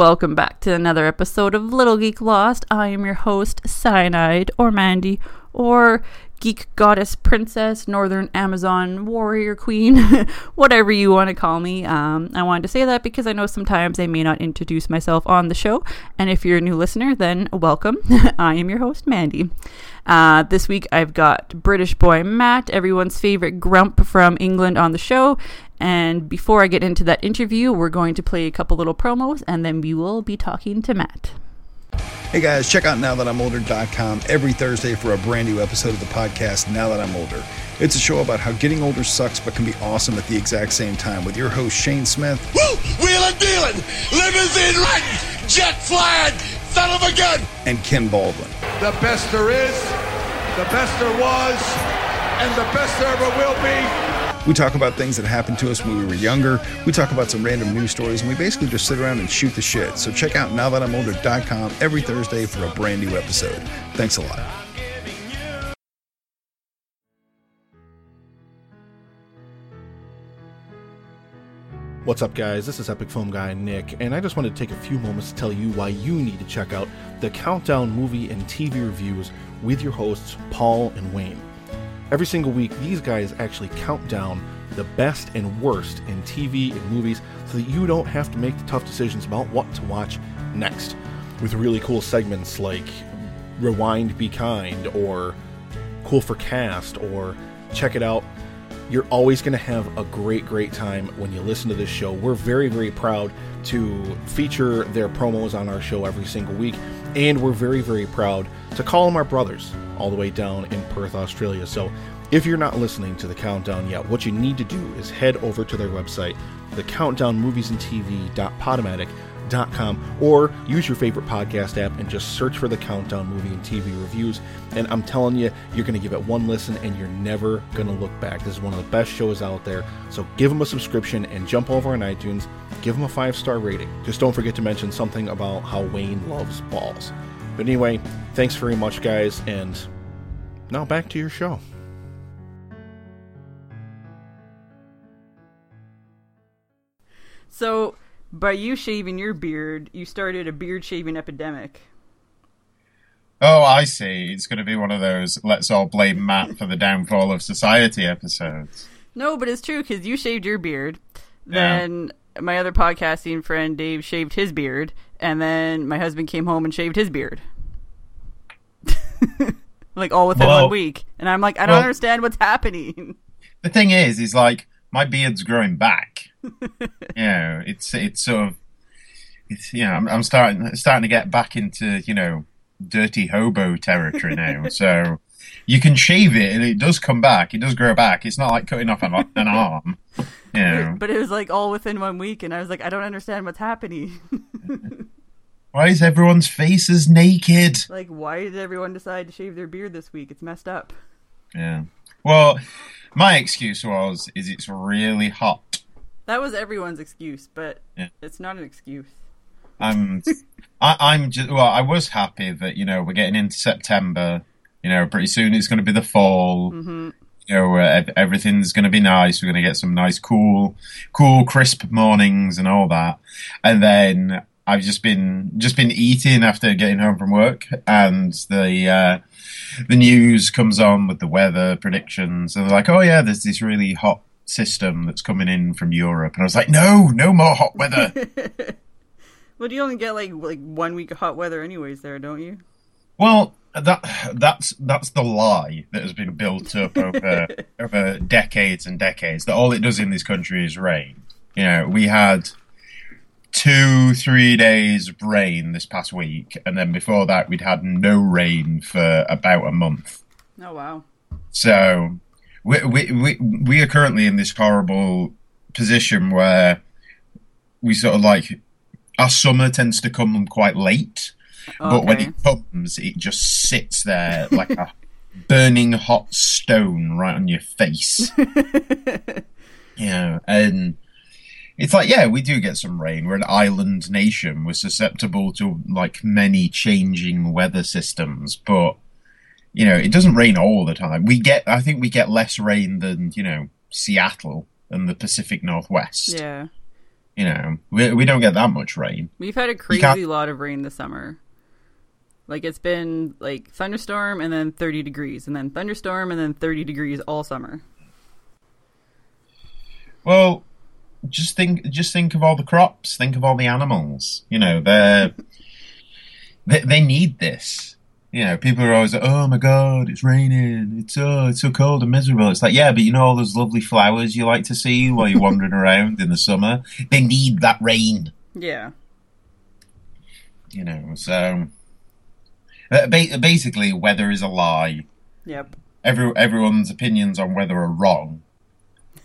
welcome back to another episode of Little Geek Lost. I am your host, Cyanide, or Mandy, or Geek Goddess Princess, Northern Amazon Warrior Queen, whatever you want to call me. Um, I wanted to say that because I know sometimes I may not introduce myself on the show, and if you're a new listener, then welcome. I am your host, Mandy. Uh, this week I've got British boy Mat, everyone's favorite grump from England, on the show, and before I get into that interview, we're going to play a couple little promos and then we will be talking to Mat. Hey guys, check out NowThatI'mOlder.com every Thursday for a brand new episode of the podcast Now That I'm Older. It's a show about how getting older sucks but can be awesome at the exact same time with your host Shane Smith. Woo! Wheeling dealing! Limousine riding! Jet flying! Son of a gun! And Ken Baldwin. The best there is, the best there was, and the best there ever will be. We talk about things that happened to us when we were younger. We talk about some random news stories, and we basically just sit around and shoot the shit. So check out NowThatI'mOlder.com every Thursday for a brand new episode. Thanks a lot. What's up, guys? This is Epic Film Guy Nick, and I just wanted to take a few moments to tell you why you need to check out the Countdown movie and TV reviews with your hosts, Paul and Wayne. Every single week, these guys actually count down the best and worst in TV and movies so that you don't have to make the tough decisions about what to watch next. With really cool segments like Rewind Be Kind or Cool for Cast or Check It Out. You're always going to have a great, great time when you listen to this show. We're very, very proud to feature their promos on our show every single week, and we're very, very proud to call them our brothers all the way down in Perth, Australia. So if you're not listening to the countdown yet, what you need to do is head over to their website, the countdownmoviesandtv.podomatic.com, or use your favorite podcast app and just search for the Countdown Movie and TV Reviews. And I'm telling you, you're going to give it one listen and you're never going to look back. This is one of the best shows out there. So give them a subscription and jump over on iTunes, give them a five star rating. Just don't forget to mention something about how Wayne loves balls. But anyway, thanks very much, guys, and now back to your show. So, by you shaving your beard, you started a beard shaving epidemic. Oh, I see. It's going to be one of those let's all blame Mat for the downfall of society episodes. No, but it's true because you shaved your beard. Then yeah. My other podcasting friend Dave shaved his beard. And then my husband came home and shaved his beard. like all within well, one week. And I'm like, I don't well, understand what's happening. The thing is, is like my beard's growing back. you know, it's it's sort of it's yeah. I'm, I'm starting starting to get back into you know dirty hobo territory now. so you can shave it and it does come back. It does grow back. It's not like cutting off an, an arm. You know. But it was like all within one week, and I was like, I don't understand what's happening. why is everyone's faces naked? Like, why did everyone decide to shave their beard this week? It's messed up. Yeah. Well, my excuse was, is it's really hot. That was everyone's excuse, but yeah. it's not an excuse. I'm, I, am just well. I was happy that you know we're getting into September. You know, pretty soon it's going to be the fall. Mm-hmm. You know, uh, everything's going to be nice. We're going to get some nice, cool, cool, crisp mornings and all that. And then I've just been just been eating after getting home from work, and the uh, the news comes on with the weather predictions, and they're like, "Oh yeah, there's this really hot system that's coming in from Europe," and I was like, "No, no more hot weather." well, you only get like like one week of hot weather, anyways, there, don't you? Well, that that's that's the lie that has been built up over over decades and decades. That all it does in this country is rain. You know, we had two, three days of rain this past week, and then before that, we'd had no rain for about a month. Oh wow! So we we we, we are currently in this horrible position where we sort of like our summer tends to come quite late, okay. but when it comes, it just sits there like a burning hot stone right on your face. yeah, and it's like yeah we do get some rain we're an island nation we're susceptible to like many changing weather systems but you know it doesn't rain all the time we get i think we get less rain than you know seattle and the pacific northwest yeah You know, we we don't get that much rain. We've had a crazy lot of rain this summer. Like it's been like thunderstorm and then 30 degrees and then thunderstorm and then 30 degrees all summer. Well, just think just think of all the crops, think of all the animals. You know, they're they they need this. You know, people are always like, "Oh my god, it's raining! It's oh, it's so cold and miserable." It's like, yeah, but you know all those lovely flowers you like to see while you're wandering around in the summer. They need that rain. Yeah. You know, so Uh, basically, weather is a lie. Yep. Every everyone's opinions on weather are wrong,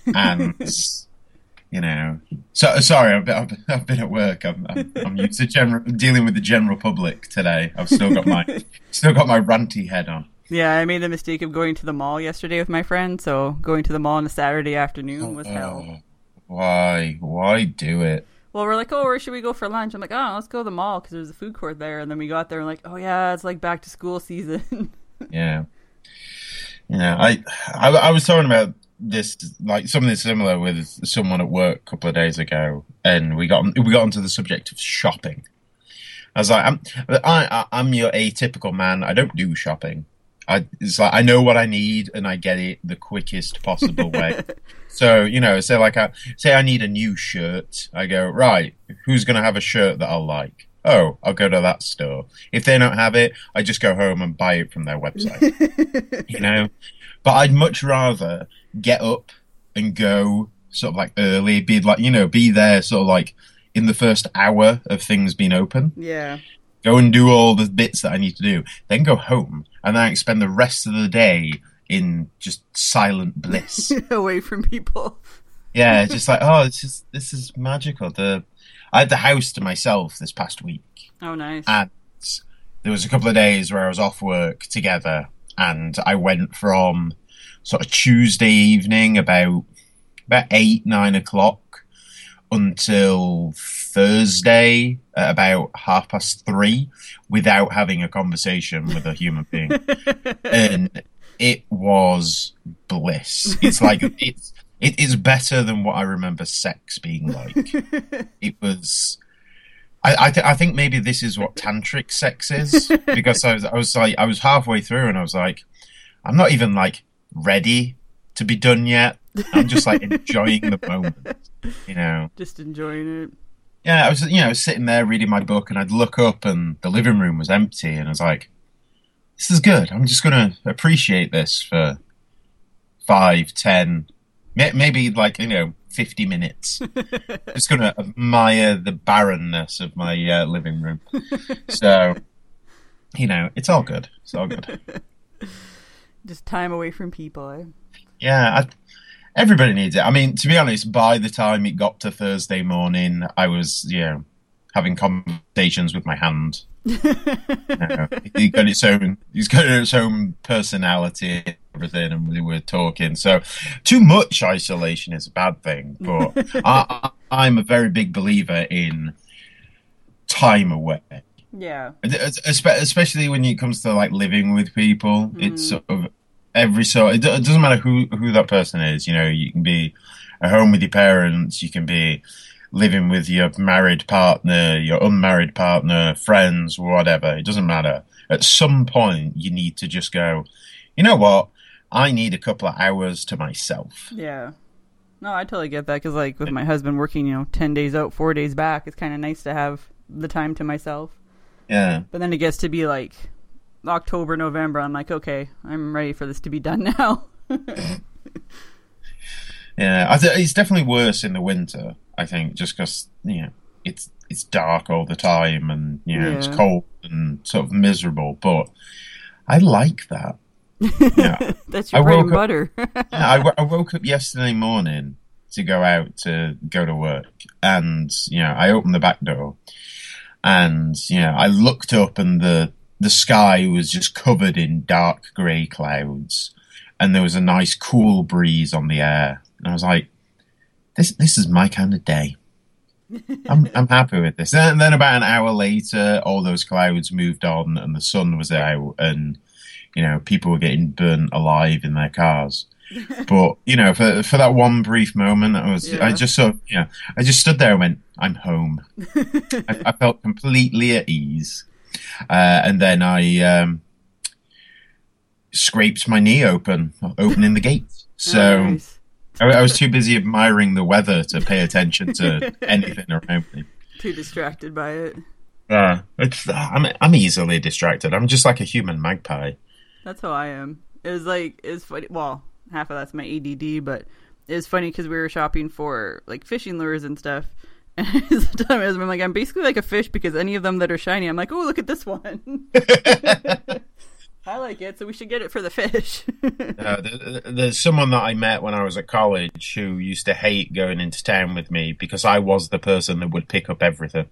and you know. So sorry, I've been, I've been- at work. I'm, I'm, I'm used to general dealing with the general public today. I've still got my still got my ranty head on. Yeah, I made the mistake of going to the mall yesterday with my friend, so going to the mall on a Saturday afternoon oh, was hell. Oh, why why do it? Well, we're like, oh, where should we go for lunch? I'm like, oh, let's go to the mall because there's a food court there. And then we got there and like, oh yeah, it's like back to school season. Yeah, yeah. I, I I was talking about this like something similar with someone at work a couple of days ago, and we got we got onto the subject of shopping. I was like, I'm I, I I'm your atypical man. I don't do shopping. I it's like I know what I need and I get it the quickest possible way. so you know, say like I say I need a new shirt. I go right. Who's gonna have a shirt that I'll like? Oh, I'll go to that store. If they don't have it, I just go home and buy it from their website. you know, but I'd much rather get up and go sort of like early, be like you know, be there sort of like in the first hour of things being open yeah. Go and do all the bits that I need to do, then go home, and then I spend the rest of the day in just silent bliss. Away from people. yeah, it's just like, oh, this is this is magical. The I had the house to myself this past week, Oh, nice. and there was a couple of days where I was off work together, and I went from sort of Tuesday evening about about eight nine o'clock until Thursday at about half past three without having a conversation with a human being, and it was bliss. It's like it's it is better than what I remember sex being like. it was. I I, th- I think maybe this is what tantric sex is because I was I was like I was halfway through and I was like I'm not even like ready to be done yet. I'm just like enjoying the moment, you know. Just enjoying it. Yeah, I was you know sitting there reading my book and I'd look up and the living room was empty and I was like, this is good. I'm just gonna appreciate this for five, ten, may- maybe like you know fifty minutes. just gonna admire the barrenness of my uh, living room. So, you know, it's all good. It's all good. Just time away from people. Eh? Yeah, I, everybody needs it. I mean, to be honest, by the time it got to Thursday morning, I was, you know, having conversations with my hand. You know, he got its own, he's got its own personality, and everything, and we were talking. So, too much isolation is a bad thing, but I, I'm a very big believer in time away. Yeah. Uh, especially when it comes to like living with people it's mm-hmm. sort of every so it, it doesn't matter who who that person is you know you can be at home with your parents you can be living with your married partner your unmarried partner friends whatever it doesn't matter at some point you need to just go you know what i need a couple of hours to myself Yeah. No, I totally get that because, like, with my husband working, you know, 10 days out, four days back, it's kind of nice to have the time to myself. yeah But then it gets to be like October, November. I'm like, okay, I'm ready for this to be done now. Yeah, I th- it's definitely worse in the winter. I think just because you know it's it's dark all the time and you know it's cold and sort of miserable. But I like that. Yeah, That's your I bread and up- butter. Yeah, I, w- I woke up yesterday morning to go out to go to work, and you know I opened the back door, and you know I looked up and the the sky was just covered in dark grey clouds, and there was a nice cool breeze on the air, and I was like, this this is my kind of day. I'm I'm happy with this. And then about an hour later, all those clouds moved on, and the sun was out, and you know people were getting burnt alive in their cars. But you know, for for that one brief moment, I was I just sort of you know I just stood there and went, I'm home. I, I felt completely at ease. Uh, and then I um, scraped my knee open, opening the gate. So Nice. I, I was too busy admiring the weather to pay attention to anything around me. Too distracted by it. Yeah, it's I'm I'm easily distracted. I'm just like a human magpie. That's how I am. It was like it's funny. Well, half of that's my ADD, but it's funny because we were shopping for like fishing lures and stuff. And the time I'm like, I'm basically like a fish because any of them that are shiny, I'm like, oh, look at this one. I like it, so we should get it for the fish. Uh, th- there's someone that I met when I was at college who used to hate going into town with me because I was the person that would pick up everything.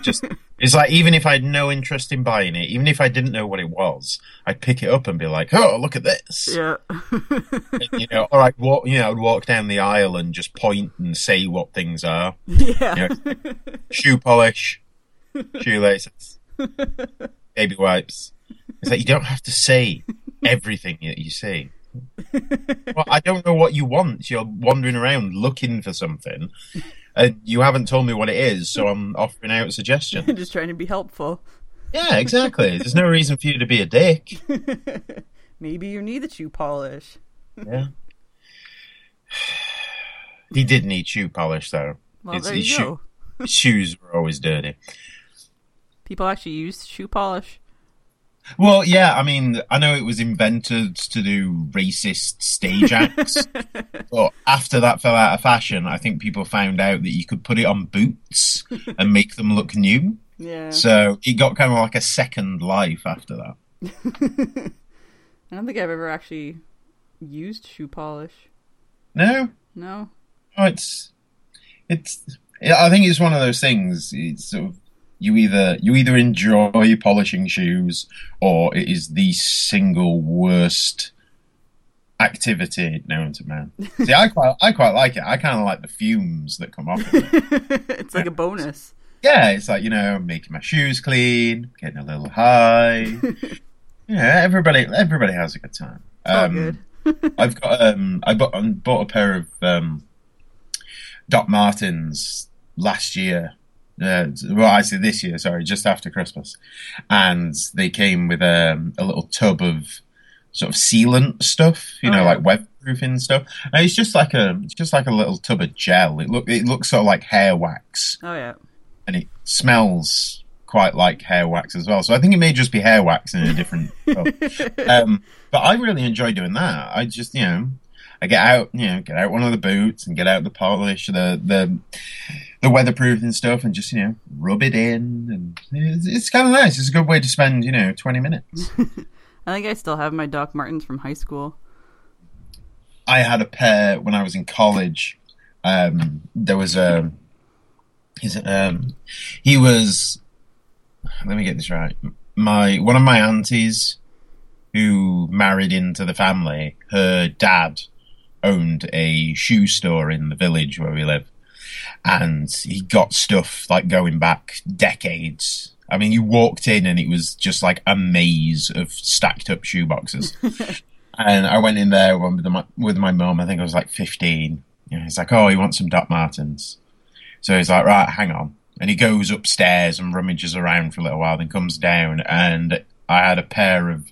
Just it's like even if I had no interest in buying it, even if I didn't know what it was, I'd pick it up and be like, "Oh, look at this!" yeah. you know, or I'd walk, you know, I'd walk down the aisle and just point and say what things are. yeah. You know, shoe polish, shoelaces, baby wipes. It's like you don't have to say everything that you see. Well, I don't know what you want. You're wandering around looking for something, and you haven't told me what it is, so I'm offering out suggestions. Just trying to be helpful. Yeah, exactly. There's no reason for you to be a dick. Maybe you need the shoe polish. Yeah. He did need shoe polish, though. Well, His- there you shoe- go. shoes were always dirty. People actually use shoe polish. Well, yeah, I mean, I know it was invented to do racist stage acts, but after that fell out of fashion, I think people found out that you could put it on boots and make them look new. Yeah. So it got kind of like a second life after that. I don't think I've ever actually used shoe polish. No, No. no, it's it's. I think it's one of those things. It's sort of you either you either enjoy polishing shoes or it is the single worst activity known to man. See, I quite I quite like it. I kind of like the fumes that come off. Of it. it's like a bonus. Yeah, it's like you know making my shoes clean, getting a little high. yeah, everybody everybody has a good time. Um, good. I've got um I bought, um, bought a pair of um Doc Martens last year. Uh, well, I say this year, sorry, just after Christmas, and they came with um, a little tub of sort of sealant stuff, you Oh, know, yeah. like weatherproofing stuff. And it's just like a, it's just like a little tub of gel. It look, it looks sort of like hair wax, Oh yeah. and it smells quite like hair wax as well. So I think it may just be hair wax in a different. Um, but I really enjoy doing that. I just, you know, I get out, you know, get out one of the boots and get out the polish, the the the weatherproofing stuff, and just you know rub it in, and it's, it's kind of nice. It's a good way to spend, you know, twenty minutes. I think I still have my Doc Martens from high school. I had a pair when I was in college. Um, there was a, his, um, he was. Let me get this right. My one of my aunties, who married into the family, her dad owned a shoe store in the village where we live, and he got stuff like going back decades. I mean, you walked in and it was just like a maze of stacked up shoe boxes. And I went in there with my with my mum. I think I was like fifteen. You know, he's like, "Oh, he wants some Doc Martens." So he's like, "Right, hang on." And he goes upstairs and rummages around for a little while, then comes down. And I had a pair of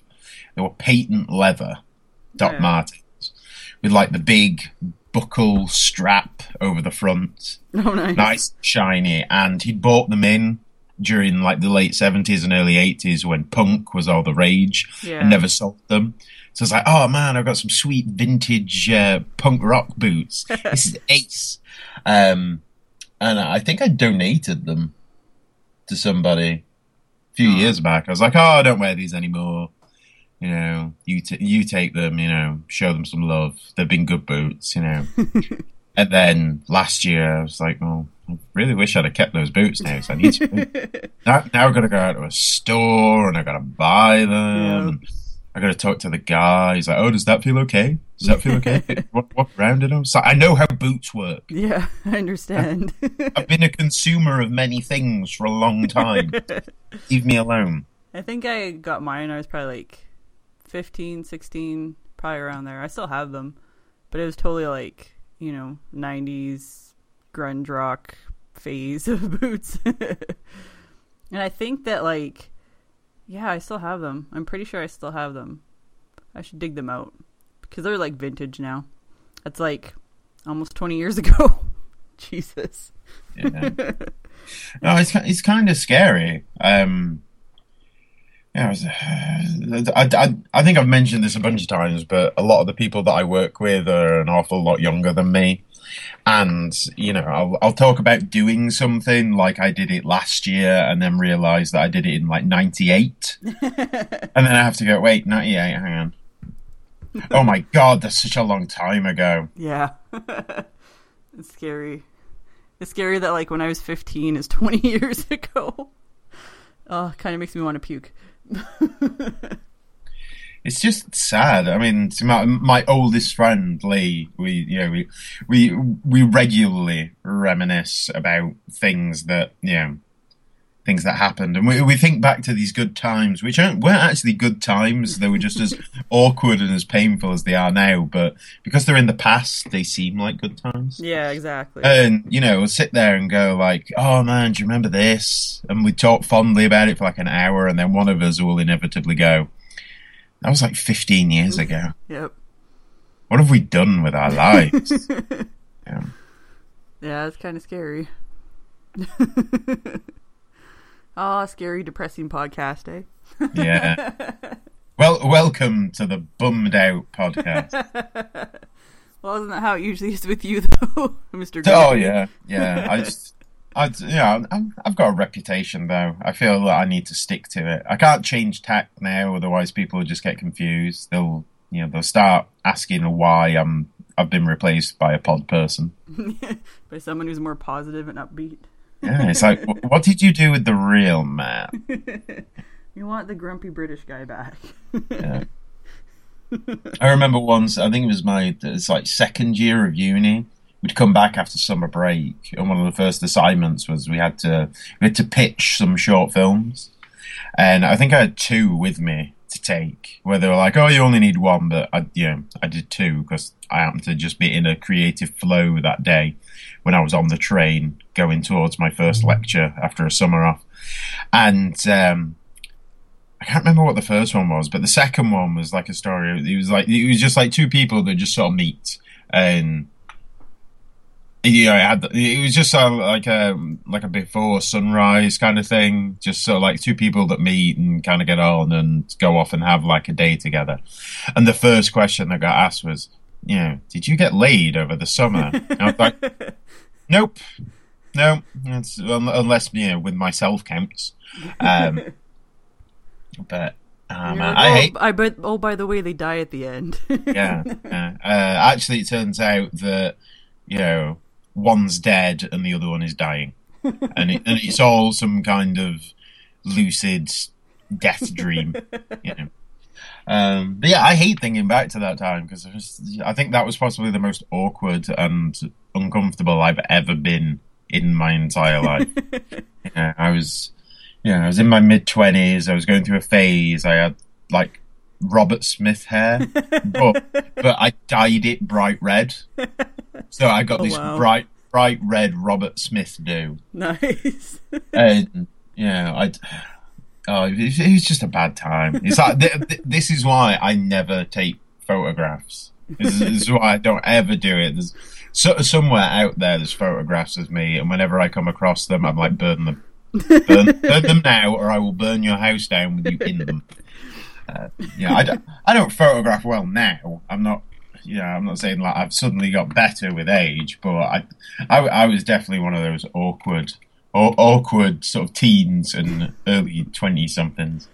they were patent leather Doc Yeah. Martens with like the big buckle strap over the front, Oh nice. nice shiny. And he'd bought them in during like the late seventies and early eighties when punk was all the rage Yeah. and never sold them. So it's like, oh man, I've got some sweet vintage uh, punk rock boots. this is ace. Um, and I think I donated them to somebody a few years back. I was like, oh, I don't wear these anymore. You know, you t- you take them. You know, show them some love. They've been good boots. You know. and then last year, I was like, oh, I really wish I'd have kept those boots now. So I need to. now, now I've got to go out to a store and I've got to buy them. Yeah. And I got to talk to the guy. He's like, "Oh, does that feel okay? Does that feel okay?" walk, walk around in them. So I know how boots work. Yeah, I understand. I've been a consumer of many things for a long time. Leave me alone. I think I got mine. I was probably like 15, 16, probably around there. I still have them, but it was totally like you know 90s grunge rock phase of boots. and I think that like yeah, I still have them. I'm pretty sure I still have them. I should dig them out because they're like vintage now. That's like almost 20 years ago. Jesus. Yeah. no, it's it's kind of scary. Um, yeah, I, was, uh, I, I, I think I've mentioned this a bunch of times, but a lot of the people that I work with are an awful lot younger than me. And, you know, I'll, I'll talk about doing something like I did it last year and then realize that I did it in like 98. and then I have to go, wait, 98, hang on. oh my God, that's such a long time ago. Yeah. it's scary. It's scary that like when I was 15 is 20 years ago. Oh, kind of makes me want to puke. it's just sad. I mean, my, my oldest friend Lee, we you know we we we regularly reminisce about things that you know things that happened, and we we think back to these good times, which weren't actually good times. They were just as awkward and as painful as they are now. But because they're in the past, they seem like good times. Yeah, exactly. And you know, we'll sit there and go like, "Oh man, do you remember this?" And we talk fondly about it for like an hour, and then one of us will inevitably go that was like 15 years ago. Yep. What have we done with our lives? yeah. yeah, it's kind of scary. oh, scary, depressing podcast, eh? yeah. Well, welcome to the Bummed Out podcast. well, isn't that how it usually is with you, though, Mr. Oh, yeah. Yeah. I just I, yeah, I've got a reputation though. I feel that I need to stick to it. I can't change tack now, otherwise people will just get confused. They'll, you know, they'll start asking why I'm I've been replaced by a pod person, by someone who's more positive and upbeat. Yeah, it's like, what did you do with the real man? you want the grumpy British guy back. yeah. I remember once. I think it was my it's like second year of uni we'd come back after summer break, and one of the first assignments was we had to we had to pitch some short films, and I think I had two with me to take. Where they were like, "Oh, you only need one," but I, you know, I did two because I happened to just be in a creative flow that day when I was on the train going towards my first lecture after a summer off, and. Um, I can't remember what the first one was, but the second one was like a story. It was like it was just like two people that just sort of meet, and yeah, it, had, it was just a, like a like a before sunrise kind of thing. Just so like two people that meet and kind of get on and go off and have like a day together. And the first question that got asked was, you know, did you get laid over the summer? I was like, nope, no, unless you know with myself counts. Um, but um, I oh, hate. I bet. Oh, by the way, they die at the end. yeah. Uh, actually, it turns out that you know one's dead and the other one is dying, and it, and it's all some kind of lucid death dream, you know. Um, but yeah, I hate thinking back to that time because I think that was possibly the most awkward and uncomfortable I've ever been in my entire life. yeah, I was, yeah, I was in my mid twenties. I was going through a phase. I had like Robert Smith hair, but but I dyed it bright red. So I got oh, this wow. bright bright red Robert Smith do. Nice. and yeah, I. Oh, it, it, was just a bad time. It's like th- th- this is why I never take photographs. This, this is why I don't ever do it. There's so, somewhere out there there's photographs of me, and whenever I come across them, I'm like, burn them, burn, burn them now, or I will burn your house down with you in them. Uh, yeah, I don't, I don't photograph well now. I'm not yeah, I'm not saying like I've suddenly got better with age, but I, I, I was definitely one of those awkward, awkward sort of teens and early twenty somethings.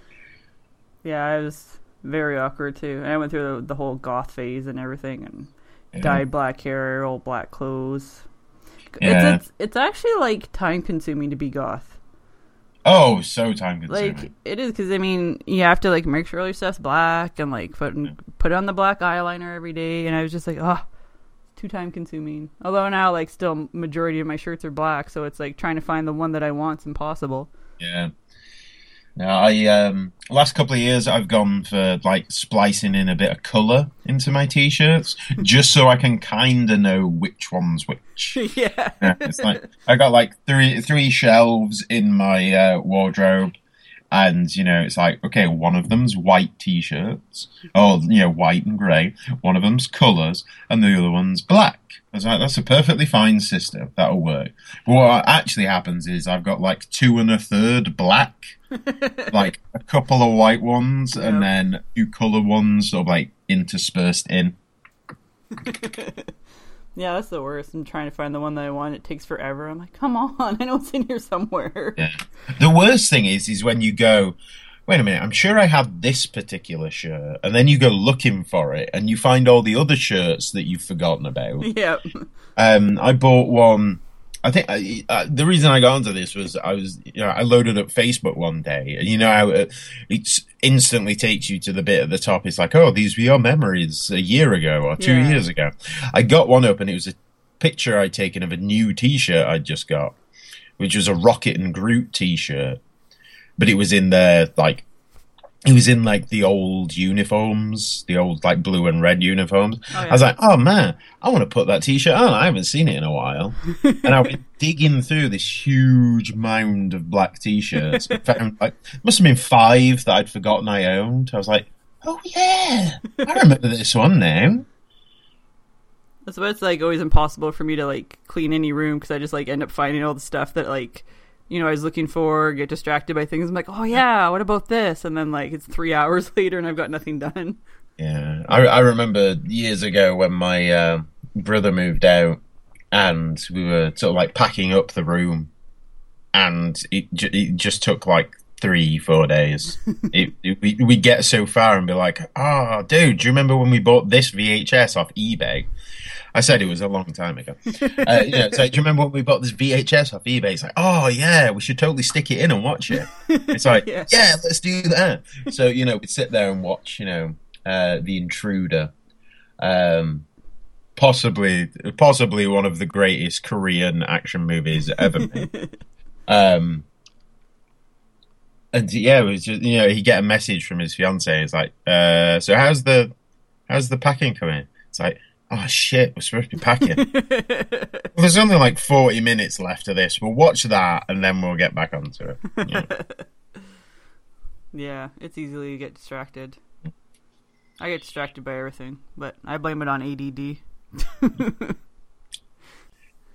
Yeah, I was very awkward too. and I went through the, the whole goth phase and everything, and yeah. dyed black hair, all black clothes. Yeah. It's, it's it's actually like time consuming to be goth. Oh, so time consuming. Like it is because I mean you have to like make sure all your stuff's black and like put yeah. put on the black eyeliner every day, and I was just like, oh, it's too time consuming. Although now like still majority of my shirts are black, so it's like trying to find the one that I want's impossible. Yeah. No, I um last couple of years I've gone for like splicing in a bit of color into my t-shirts just so I can kind of know which one's which. yeah. Yeah, it's like I got like three three shelves in my uh, wardrobe, and you know it's like okay, one of them's white t-shirts, oh you know white and grey. One of them's colours, and the other one's black. I was like, that's a perfectly fine system. That'll work. But what actually happens is I've got like two and a third black, like a couple of white ones, and then two colour ones, sort of like interspersed in. Yeah, that's the worst. I'm trying to find the one that I want. It takes forever. I'm like, come on, I know it's in here somewhere. Yeah. The worst thing is, is when you go, wait a minute, I'm sure I have this particular shirt, and then you go looking for it, and you find all the other shirts that you've forgotten about. Yeah. Um, I bought one. I think I, uh, the reason I got onto this was I was, you know, I loaded up Facebook one day, and you know how it, it instantly takes you to the bit at the top. It's like, oh, these were your memories a year ago or two Yeah. years ago. I got one up, and it was a picture I'd taken of a new T-shirt I'd just got, which was a Rocket and Groot T-shirt, but it was in their like. It was in like the old uniforms, the old like blue and red uniforms. Oh, I was like, oh man, I want to put that t shirt on. I haven't seen it in a while. and I was digging through this huge mound of black t shirts. found like must have been five that I'd forgotten I owned. I was like, oh yeah, I remember this one now. That's why it's like always impossible for me to like clean any room because I just like end up finding all the stuff that like you know I was looking for, get distracted by things. I'm like, oh yeah, what about this? And then like it's three hours later and I've got nothing done. Yeah, I, I remember years ago when my uh, brother moved out, and we were sort of like packing up the room, and it, ju- it just took like three, four days. it, it, we we get so far and be like, "Oh, dude, do you remember when we bought this VHS off eBay?" I said it was a long time ago. uh, you know, so do you remember when we bought this VHS off eBay? It's like, oh yeah, we should totally stick it in and watch it. It's like, Yeah. yeah, let's do that. So you know, we'd sit there and watch, you know, uh, The Intruder, um, possibly, possibly one of the greatest Korean action movies ever made. um, and yeah, it was just you know, he get a message from his fiance. It's like, uh, so how's the how's the packing coming? It's like, oh shit, we're supposed to be packing. well, there's only like forty minutes left of this. We'll watch that and then we'll get back onto it. Yeah. Yeah, it's easily to get distracted. I get distracted by everything, but I blame it on ADD.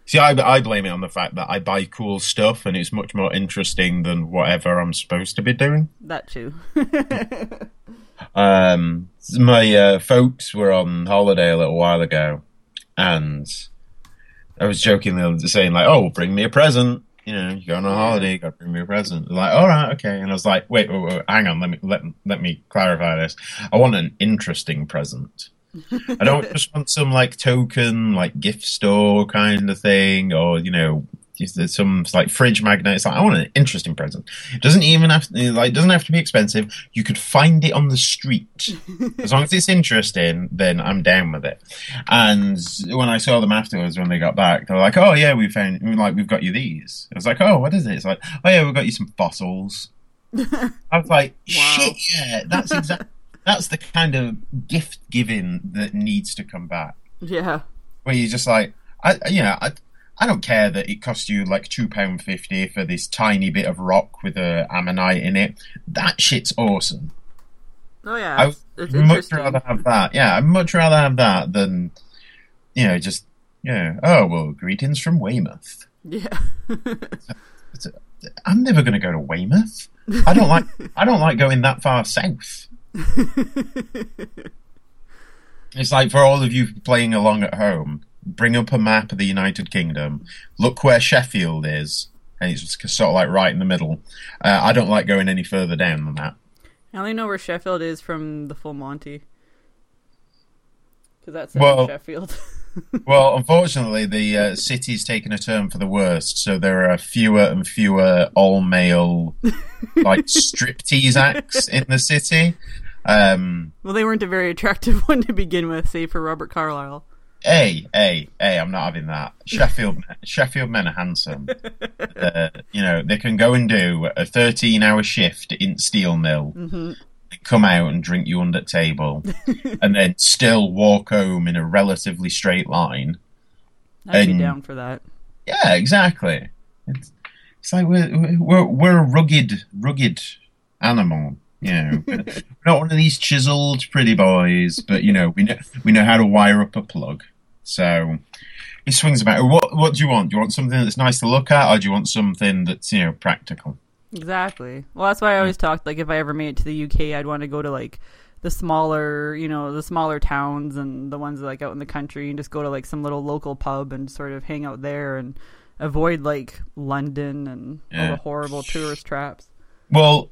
See, I, I blame it on the fact that I buy cool stuff and it's much more interesting than whatever I'm supposed to be doing. That too. Um, my uh, folks were on holiday a little while ago, and I was jokingly saying like, "Oh, bring me a present." You know, you go on a holiday, you got to bring me a present. They're like, all right, okay. And I was like, wait, wait, wait, hang on, let me let let me clarify this. I want an interesting present. I don't just want some like token, like gift store kind of thing, or you know, just some like fridge magnet. It's like I want an interesting present. It doesn't even have to, like doesn't have to be expensive. You could find it on the street as long as it's interesting. Then I'm down with it. And when I saw them afterwards, when they got back, they were like, "Oh yeah, we found like we've got you these." I was like, "Oh, what is it?" It's like, "Oh yeah, we've got you some fossils." I was like, "Shit, yeah, that's exactly." That's the kind of gift giving that needs to come back yeah. where you're just like, I, you know, I, I don't care that it cost you like two pound fifty for this tiny bit of rock with a ammonite in it. That shit's awesome. Oh yeah. I would much rather have that. Yeah, I'd much rather have that than, you know, just you know, oh well, greetings from Weymouth. Yeah. I'm never going to go to Weymouth. I don't like. I don't like going that far south. It's like for all of you playing along at home, bring up a map of the United Kingdom, look where Sheffield is, and it's sort of like right in the middle. Uh, I don't like going any further down than that. I only know where Sheffield is from the Full Monty. Because that's Well- Sheffield. Well, unfortunately, the uh, city's taken a turn for the worst, so there are fewer and fewer all male, like striptease acts in the city. Um, well, they weren't a very attractive one to begin with, save for Robert Carlyle. Hey, hey, hey! I'm not having that. Sheffield, Sheffield men are handsome. Uh, you know, they can go and do a 13-hour shift in steel mill, come out and drink you under table, and then still walk home in a relatively straight line. I'd be down for that. Yeah, exactly. It's, it's like we're, we're we're a rugged, rugged animal. You know, we're not one of these chiseled pretty boys, but you know, we know we know how to wire up a plug. So it swings about. What what do you want? Do you want something that's nice to look at, or do you want something that's you know practical? Exactly. Well, that's why I always talked like if I ever made it to the UK, I'd want to go to like the smaller, you know, the smaller towns and the ones like out in the country, and just go to like some little local pub and sort of hang out there and avoid like London and all the horrible tourist traps. Well,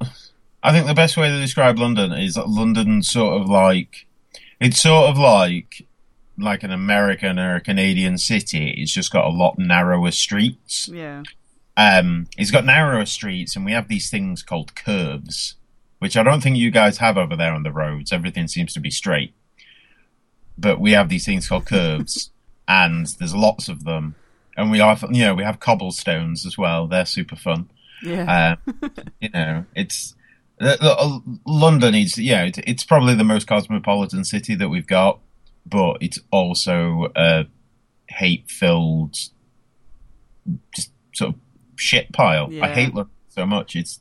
I think the best way to describe London is that London's sort of like it's sort of like like an American or a Canadian city. It's just got a lot narrower streets. Yeah. Um, it's got narrower streets, and we have these things called curves, which I don't think you guys have over there on the roads. Everything seems to be straight, but we have these things called curves, and there's lots of them. And we have, you know, we have cobblestones as well. They're super fun. Yeah. Uh, you know, it's Uh, London is yeah, it's, it's probably the most cosmopolitan city that we've got, but it's also a hate-filled, just sort of shit pile. I hate London so much. It's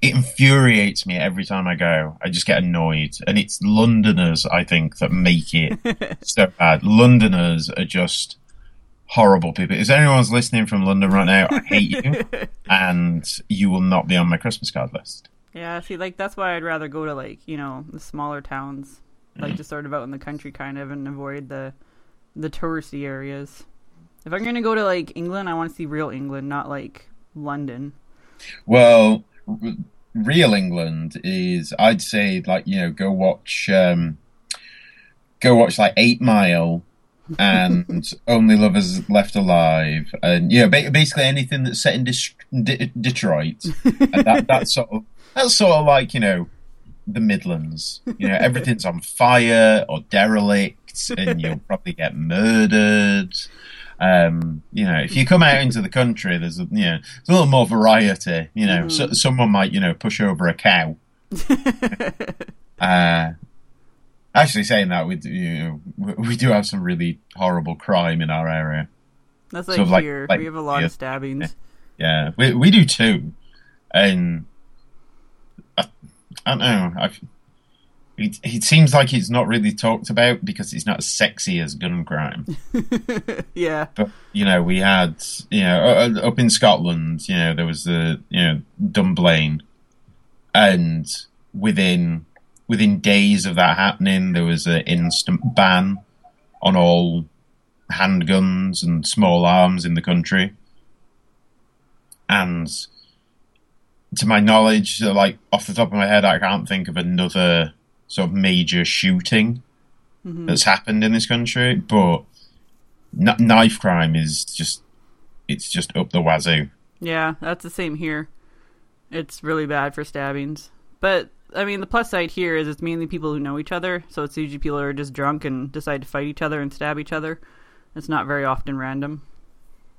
it infuriates me every time I go. I just get annoyed, and it's Londoners I think that make it so bad. Londoners are just horrible people. If anyone's listening from London right now, I hate you, and you will not be on my Christmas card list. Yeah, see, like that's why I'd rather go to like you know the smaller towns, like just sort of out in the country, kind of, and avoid the the touristy areas. If I'm gonna go to like England, I want to see real England, not like London. Well, r- real England is, I'd say, like you know, go watch, um, go watch like Eight Mile and Only Lovers Left Alive, and you know, ba- basically anything that's set in Dis- D- Detroit. and that, that's sort of that's sort of like you know the Midlands. You know, everything's on fire or derelict, and you'll probably get murdered. Um, you know, if you come out into the country, there's a, you know, there's a little more variety. You know, so, someone might you know push over a cow. uh, actually, saying that we do, you know, we, we do have some really horrible crime in our area. That's like Sort of like- here. like we have a lot yeah. of stabbings. Yeah, we we do too, and I, I don't know. I've, it it seems like it's not really talked about because it's not as sexy as gun crime. Yeah. But you know, we had you know up in Scotland, you know, there was the you know Dunblane, and within within days of that happening, there was an instant ban on all handguns and small arms in the country. And to my knowledge, uh, like off the top of my head, I can't think of another sort of major shooting mm-hmm. that's happened in this country. But kn- knife crime is just it's just up the wazoo. Yeah, that's the same here. It's really bad for stabbings. But I mean, the plus side here is it's mainly people who know each other, so it's usually people who are just drunk and decide to fight each other and stab each other. It's not very often random.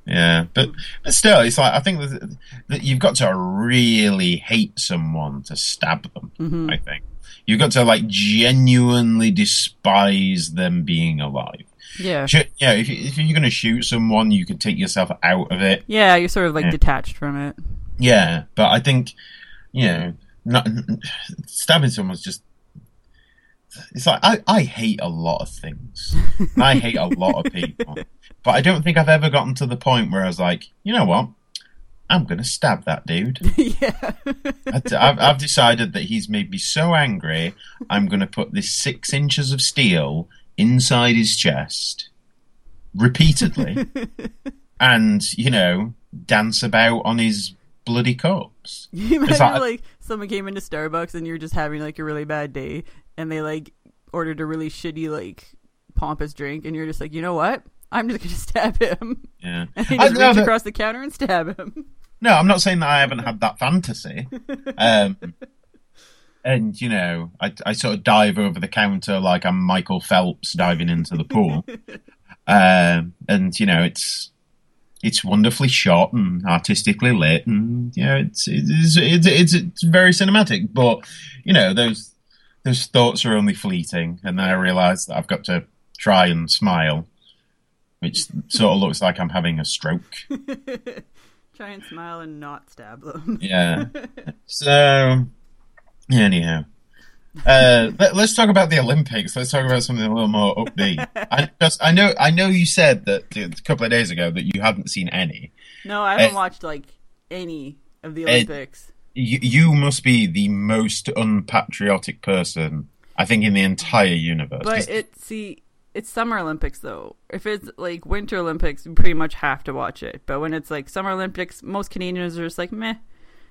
Yeah, but but still, it's like I think that, that you've got to really hate someone to stab them. Mm-hmm. I think you've got to like genuinely despise them being alive. Yeah. Yeah, if, if you're going to shoot someone, you can take yourself out of it. Yeah, you're sort of like Yeah. detached from it. Yeah, but I think you know, not, stabbing someone's just. It's like I, I hate a lot of things. I hate a lot of people, but I don't think I've ever gotten to the point where I was like, you know what, I'm gonna stab that dude. yeah. I- I've, I've decided that he's made me so angry. I'm gonna put this six inches of steel inside his chest repeatedly, and you know, dance about on his bloody corpse. You imagine like- like someone came into Starbucks and you're just having like a really bad day and they like ordered a really shitty like pompous drink and you're just like, you know what? I'm just gonna stab him. Yeah. And they I just know reach that- across the counter and stab him. No, I'm not saying that I haven't had that fantasy. Um, and you know, I, I sort of dive over the counter like I'm Michael Phelps diving into the pool. um, and you know, it's it's wonderfully shot and artistically lit, and you know, it's it's it's, it's, it's very cinematic. But you know, those those thoughts are only fleeting, and then I realise that I've got to try and smile, which sort of looks like I'm having a stroke. Try and smile and not stab them. Yeah. So, anyhow. Uh, let, us talk about the Olympics. Let's talk about something a little more upbeat. I just, I know, I know you said that a couple of days ago that you hadn't seen any. No, I haven't Uh, watched like any of the Olympics. You, you must be the most unpatriotic person I think in the entire universe. But it see, it's Summer Olympics though. If it's like Winter Olympics, you pretty much have to watch it. But when it's like Summer Olympics, most Canadians are just like meh.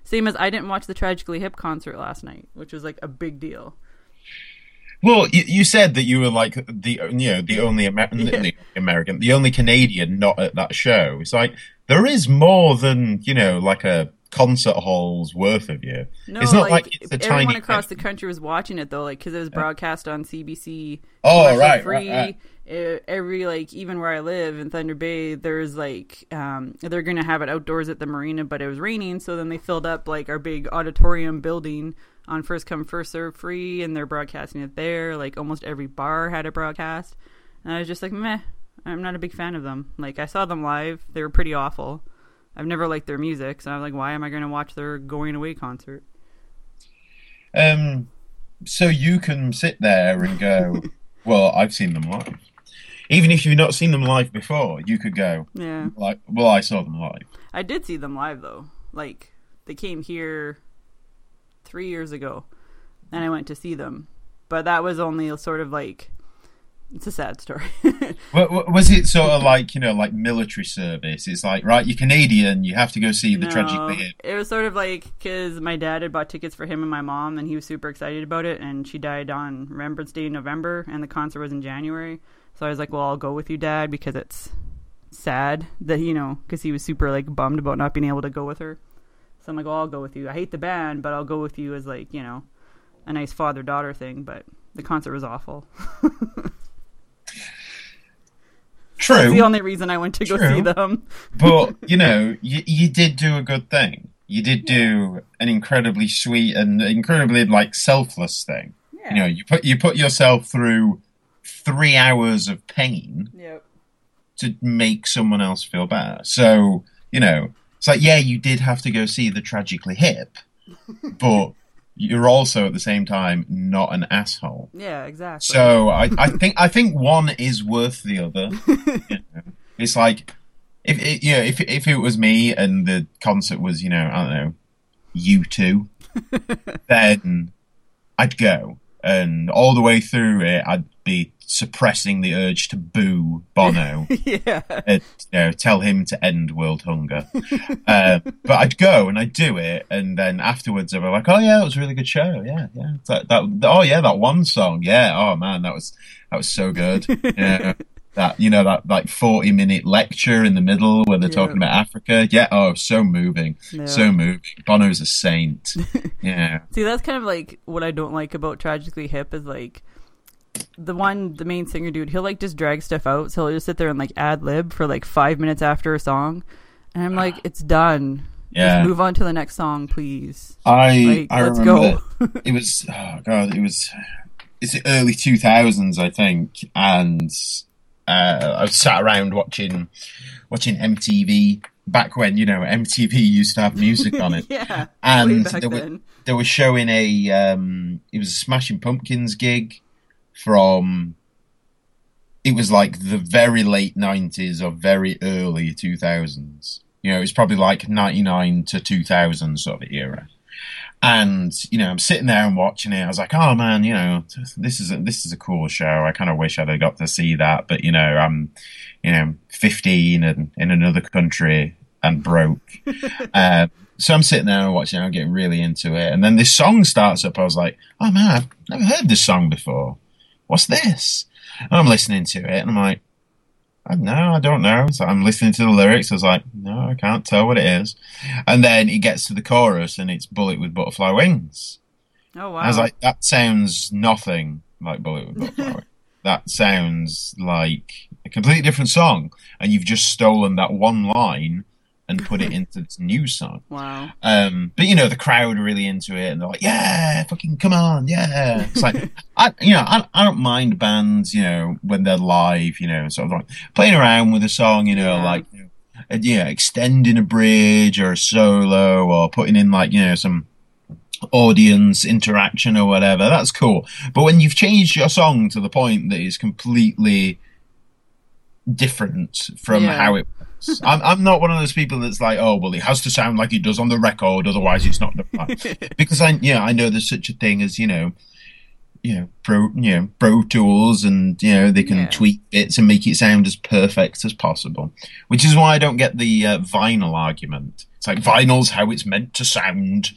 Same as I didn't watch the Tragically Hip concert last night, which was like a big deal. Well, you, you said that you were like the you know the only Amer- the American, the only Canadian not at that show. It's like there is more than you know, like a concert hall's worth of you. No, it's not like, it's a everyone tiny across the country was watching it though, like because it was broadcast on CBC. Oh, right, free. right, Uh, Every like even where I live in Thunder Bay, there's like um, they're gonna have it outdoors at the marina, but it was raining, so then they filled up like our big auditorium building on first come first serve free, and they're broadcasting it there. Like almost every bar had a broadcast, and I was just like, meh. I'm not a big fan of them. Like I saw them live, they were pretty awful. I've never liked their music, so I'm like, why am I going to watch their going away concert? Um, so you can sit there and go, "Well, I've seen them live." Even if you've not seen them live before, you could go, Yeah. "Like, well, I saw them live." I did see them live though. Like they came here three years ago, and I went to see them. But that was only sort of like it's a sad story. Wa- wa- Was it sort of like you know, like military service? It's like, right, you're Canadian, you have to go see the No, tragically hip. It was sort of like because my dad had bought tickets for him and my mom, and he was super excited about it. And she died on Remembrance Day in November, and the concert was in January. So I was like, "Well, I'll go with you, Dad, because it's sad that you know, because he was super like bummed about not being able to go with her." So I'm like, "Well, I'll go with you. I hate the band, but I'll go with you as like you know, a nice father daughter thing." But the concert was awful. True, That's the only reason I went to go True. see them. but you know, you, you did do a good thing. You did do an incredibly sweet and incredibly like selfless thing. You know, you put you put yourself through three hours of pain Yep. to make someone else feel better. So you know, it's like yeah, you did have to go see the tragically hip, but you're also at the same time not an asshole. Yeah, exactly. So I, I think I think one is worth the other. You know, It's like if it, you know, if if it was me and the concert was you know I don't know U2, then I'd go and all the way through it I'd be suppressing the urge to boo Bono yeah. and you know, tell him to end world hunger. uh, but I'd go and I'd do it, and then afterwards I'd be like, "Oh yeah, it was a really good show. Yeah, yeah. That, that oh yeah, that one song. Yeah. Oh man, that was that was so good. Yeah." That you know that like forty minute lecture in the middle where they're talking about Africa, yeah. Oh, so moving, Yeah. so moving. Bono's a saint, yeah. See, that's kind of like what I don't like about Tragically Hip is like the one, the main singer dude, he'll like just drag stuff out. So he'll just sit there and like ad lib for like five minutes after a song. And I'm like, it's done. Yeah. Just move on to the next song, please. I Like, I let's remember go. it was oh god, it was it's the early two thousands, I think, and uh, I was sat around watching watching MTV back when you know MTV used to have music on it, yeah. and they were then. they were showing a um, it was a Smashing Pumpkins gig from. It was like the very late nineties or very early two thousands. You know, it was probably like ninety nine to two thousand sort of era. And you know, I'm sitting there and watching it. I was like, "Oh man, you know, this is a, this is a cool show. I kind of wish I'd have got to see that, but you know, I'm, you know, 15 and in another country and broke. uh, so I'm sitting there and watching. it, I'm getting really into it, and then this song starts up. I was like, "Oh man, I've never heard this song before. What's this?" And I'm listening to it, and I'm like, I no, I don't know. So I'm listening to the lyrics. I was like, no, I can't tell what it is. And then it gets to the chorus, and it's "Bullet with Butterfly Wings," Oh wow. I was like, that sounds nothing like Bullet with Flower. that sounds like a completely different song, and you've just stolen that one line and put it into this new song. wow. Um, but you know, the crowd are really into it, and they're like, "Yeah, fucking come on, yeah!" It's like, I, you know, I, I don't mind bands, you know, when they're live, you know, sort of like playing around with a song, you know, Yeah. like, you know, uh, yeah, extending a bridge or a solo, or putting in like, you know, some audience interaction or whatever. That's cool. But when you've changed your song to the point that is completely different from Yeah. how it I'm, I'm not one of those people that's like, oh, well, it has to sound like it does on the record, otherwise it's not the because I, yeah, I know there's such a thing as you know, you know, pro, you know, pro tools, and you know they can Yeah. tweak bits and make it sound as perfect as possible. Which is why I don't get the uh, vinyl argument. It's like vinyl's how it's meant to sound.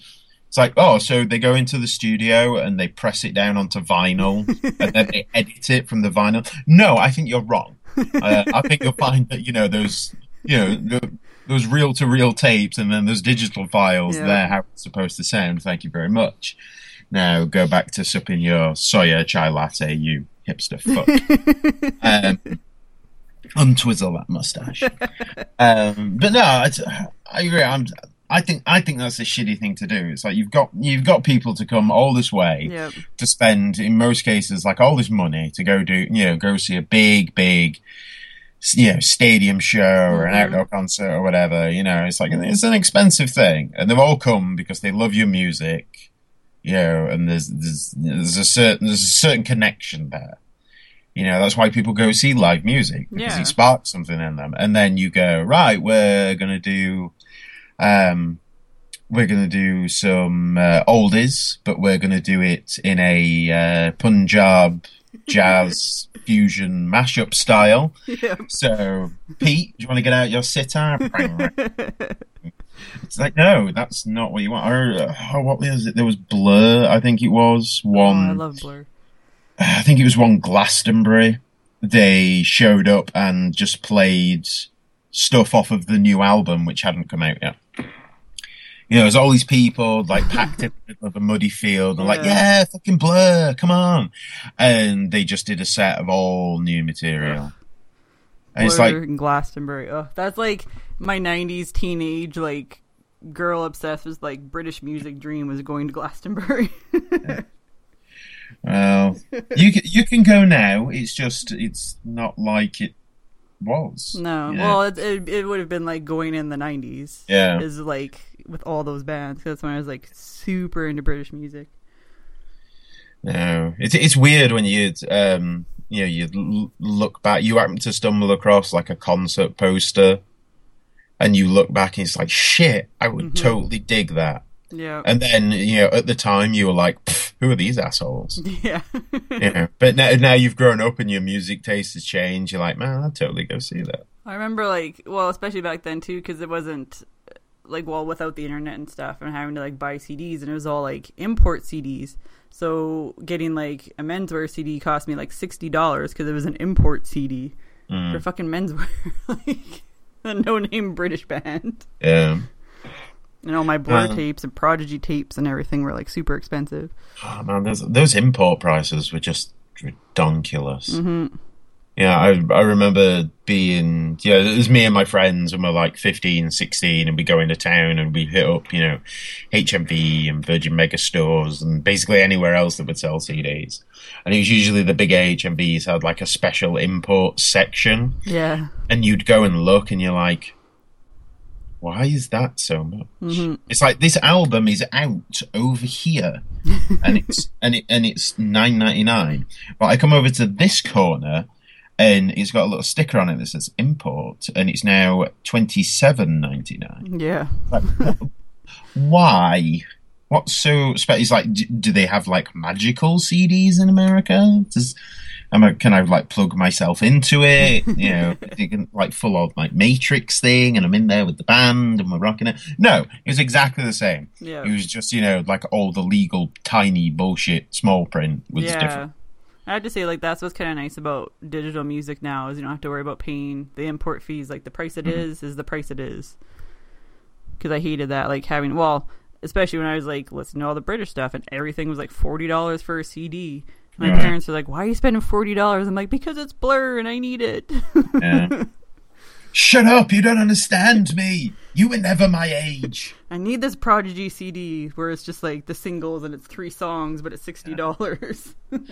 It's like, oh, so they go into the studio and they press it down onto vinyl and then they edit it from the vinyl. No, I think you're wrong. Uh, I think you'll find that you know those, you know, the, those reel to reel tapes and then those digital files. Yeah. They're how it's supposed to sound. Thank you very much. Now go back to sipping your soya chai latte, you hipster fuck. um, untwizzle that mustache. um, but no, I, I agree. I'm, I think I think that's a shitty thing to do. It's like you've got you've got people to come all this way Yep. to spend in most cases like all this money to go do you know go see a big big you know stadium show or an Mhm. outdoor concert or whatever you know it's like it's an expensive thing and they've all come because they love your music you know and there's there's there's a certain there's a certain connection there you know that's why people go see live music because Yeah. it sparks something in them and then you go right we're gonna do um we're going to do some uh, oldies, but we're going to do it in a uh, Punjab jazz fusion mashup style. Yep. So, Pete, do you want to get out your sitar? it's like, no, that's not what you want. Or, uh, what was it? There was Blur, I think it was Oh, one. I love Blur. I think it was one Glastonbury. They showed up and just played stuff off of the new album, which hadn't come out yet. You know, there's all these people like packed in the middle of a muddy field and like, Yeah. yeah, fucking blur, come on. And they just did a set of all new material. And it's like, Glastonbury. Oh, that's like my '90s teenage like girl obsessed with like British music dream was going to Glastonbury. well, you can, you can go now. It's just, it's not like it was. no, Yeah. well, it, it it would have been like going in the '90s. Yeah. is like with all those bands. That's when I was like super into British music. No, it's it's weird when you um you know you l- look back. You happen to stumble across like a concert poster, and you look back and it's like shit. I would totally dig that. Yeah, And then you know at the time you were like, "Pff, who are these assholes? yeah, you know. But now now you've grown up and your music taste has changed. You're like, man, I'd totally go see that. I remember like well, especially back then too, because it wasn't like well without the internet and stuff, and having to like buy CDs, and it was all like import CDs. So getting like a menswear CD cost me like sixty dollars because it was an import CD mm. for fucking menswear, like a no-name British band. Yeah. And all my Blur Um, tapes and Prodigy tapes and everything were like super expensive. Oh man, those those import prices were just ridiculous. Yeah, I I remember being yeah, it was me and my friends and we're like 15, 16 and we go into town and we hit up, you know, HMV and Virgin Mega stores and basically anywhere else that would sell CDs. And it was usually the big HMVs had like a special import section Yeah, and you'd go and look and you're like why is that so much? Mm-hmm. It's like this album is out over here, and it's and it and it's nine ninety nine. But I come over to this corner, and it's got a little sticker on it that says import, and it's now twenty seven ninety nine. yeah. Why? What's so special? It's like, do, do they have like magical CDs in America? Does I, can I like plug myself into it? You know, like full of like Matrix thing, and I'm in there with the band and we're rocking it. No, it was exactly the same. Yeah. It was just you know like all the legal tiny bullshit small print was yeah. different. I have to say, like, that's what's kind of nice about digital music now is you don't have to worry about paying the import fees. Like, the price it Mm-hmm. is is the price it is. Because I hated that, like having. Well, especially when I was like listening to all the British stuff and everything was like forty dollars for a CD. My Right. parents are like, "Why are you spending forty dollars?" I'm like, "Because it's Blur and I need it." Yeah. Shut up! You don't understand me. You were never my age. I need this Prodigy CD where it's just like the singles and it's three songs, but it's sixty dollars.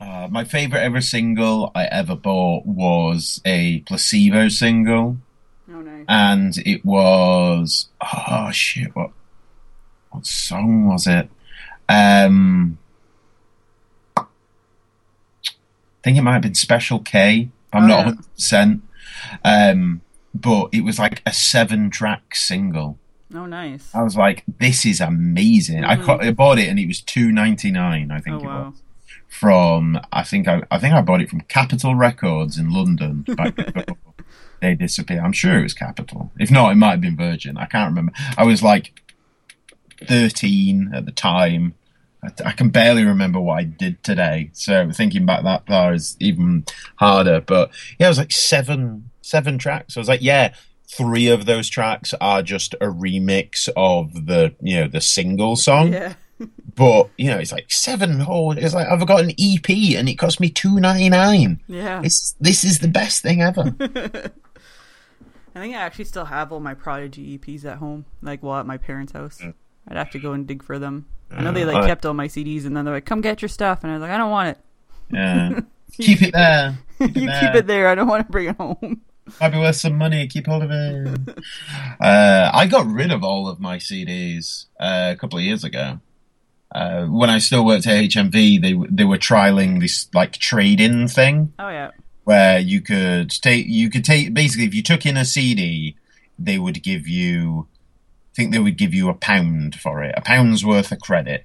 Uh, my favorite ever single I ever bought was a placebo single. oh nice. and it was oh shit what what song was it um I think it might have been Special K I'm Oh, not yeah. 100 percent um but it was like a seven track single Oh nice. I was like this is amazing I, co- I bought it and it was two ninety nine I think Mm-hmm. Oh it wow. was from I think I, I think I bought it from Capitol Records in London they disappeared. I'm sure it was Capitol. If not, it might have been Virgin. I can't remember. I was like 13 at the time. I, I can barely remember what I did today. So thinking back that far is even harder. But yeah, it was like seven seven tracks. I was like, yeah, three of those tracks are just a remix of the you know the single song Yeah. but you know it's like seven whole it's like i've got an ep and it cost me 2.99 Yeah. it's this is the best thing ever I think I actually still have all my Prodigy EPs at home, like well at my parents' house. I'd have to go and dig for them. I know they like I- kept all my CDs, and then they're like, "Come get your stuff," and I was like, "I don't want it. yeah keep it there keep it you there. keep it there. I don't want to bring it home." might be worth some money keep hold of it uh, i got rid of all of my cds uh, a couple of years ago uh, when i still worked at hmv they they were trialing this like trade-in thing Oh yeah, where you could take you could take basically if you took in a CD, they would give you think they would give you a pound for it, a pound's worth of credit.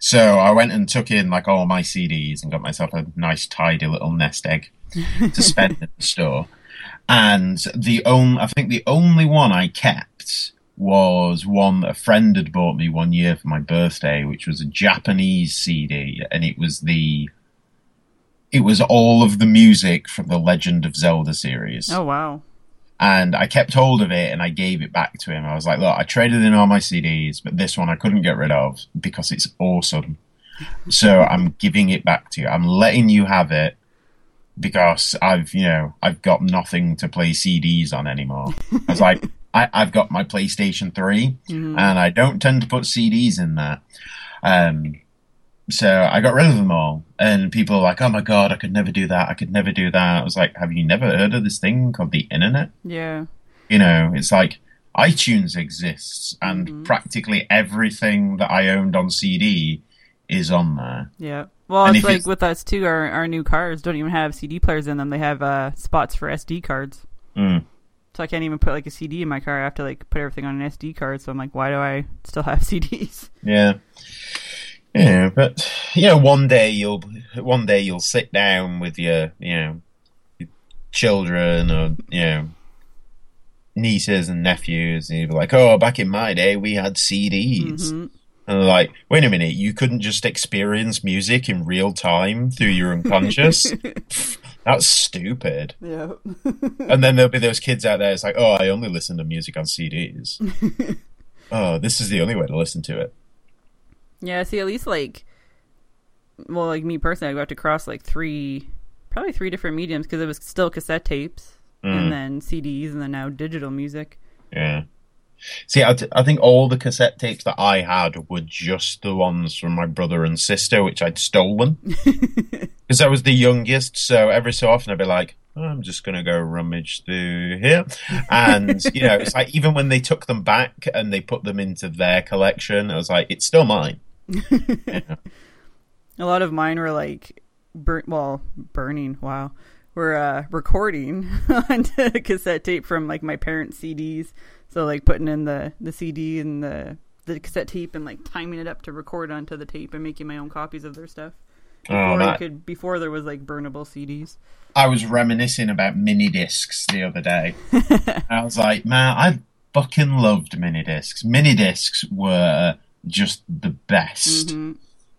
So I went and took in like all my CDs and got myself a nice tidy little nest egg to spend in the store. And the only I think the only one I kept was one that a friend had bought me one year for my birthday, which was a Japanese CD, and it was the it was all of the music from the Legend of Zelda series. oh wow, And I kept hold of it and I gave it back to him. I was like, look, I traded in all my CDs, but this one I couldn't get rid of because it's awesome. So I'm giving it back to you. I'm letting you have it because I've, you know, I've got nothing to play CDs on anymore. I was like, I, I've got my PlayStation 3 and I don't tend to put CDs in there. Um, so I got rid of them all, and people are like, "Oh my god, I could never do that. I could never do that." I was like, "Have you never heard of this thing called the internet?" yeah, You know, it's like iTunes exists, and practically everything that I owned on CD is on there. yeah. Well, And it's like it's- with us too. Our our new cars don't even have CD players in them. They have uh, spots for SD cards. Mm. So I can't even put like a CD in my car. I have to like put everything on an SD card. So I'm like, why do I still have CDs? Yeah. Yeah, but you know, one day you'll one day you'll sit down with your you know your children or you know nieces and nephews, and you'll be like, "Oh, back in my day, we had CDs." Mm-hmm. And they're like, "Wait a minute, you couldn't just experience music in real time through your unconscious? That's stupid." Yeah. And then there'll be those kids out there. It's like, "Oh, I only listen to music on CDs." oh, this is the only way to listen to it. Yeah, see, at least like, well, like me personally, I go have to cross like three, probably three different mediums because it was still cassette tapes and mm. then CDs and then now digital music. Yeah. See, I, I think all the cassette tapes that I had were just the ones from my brother and sister, which I'd stolen. Because I was the youngest, so every so often I'd be like, "Oh, I'm just going to go rummage through here. And, you know, it's like even when they took them back and they put them into their collection, I was like, it's still mine. A lot of mine were like, burn, well, burning. Wow, were uh, recording onto cassette tape from like my parents' CDs. So like putting in the the CD and the the cassette tape and like timing it up to record onto the tape and making my own copies of their stuff. Before Oh, that- could, before there was like burnable CDs. I was reminiscing about mini discs the other day. I was like, man, I fucking loved mini discs. Mini discs were just the best.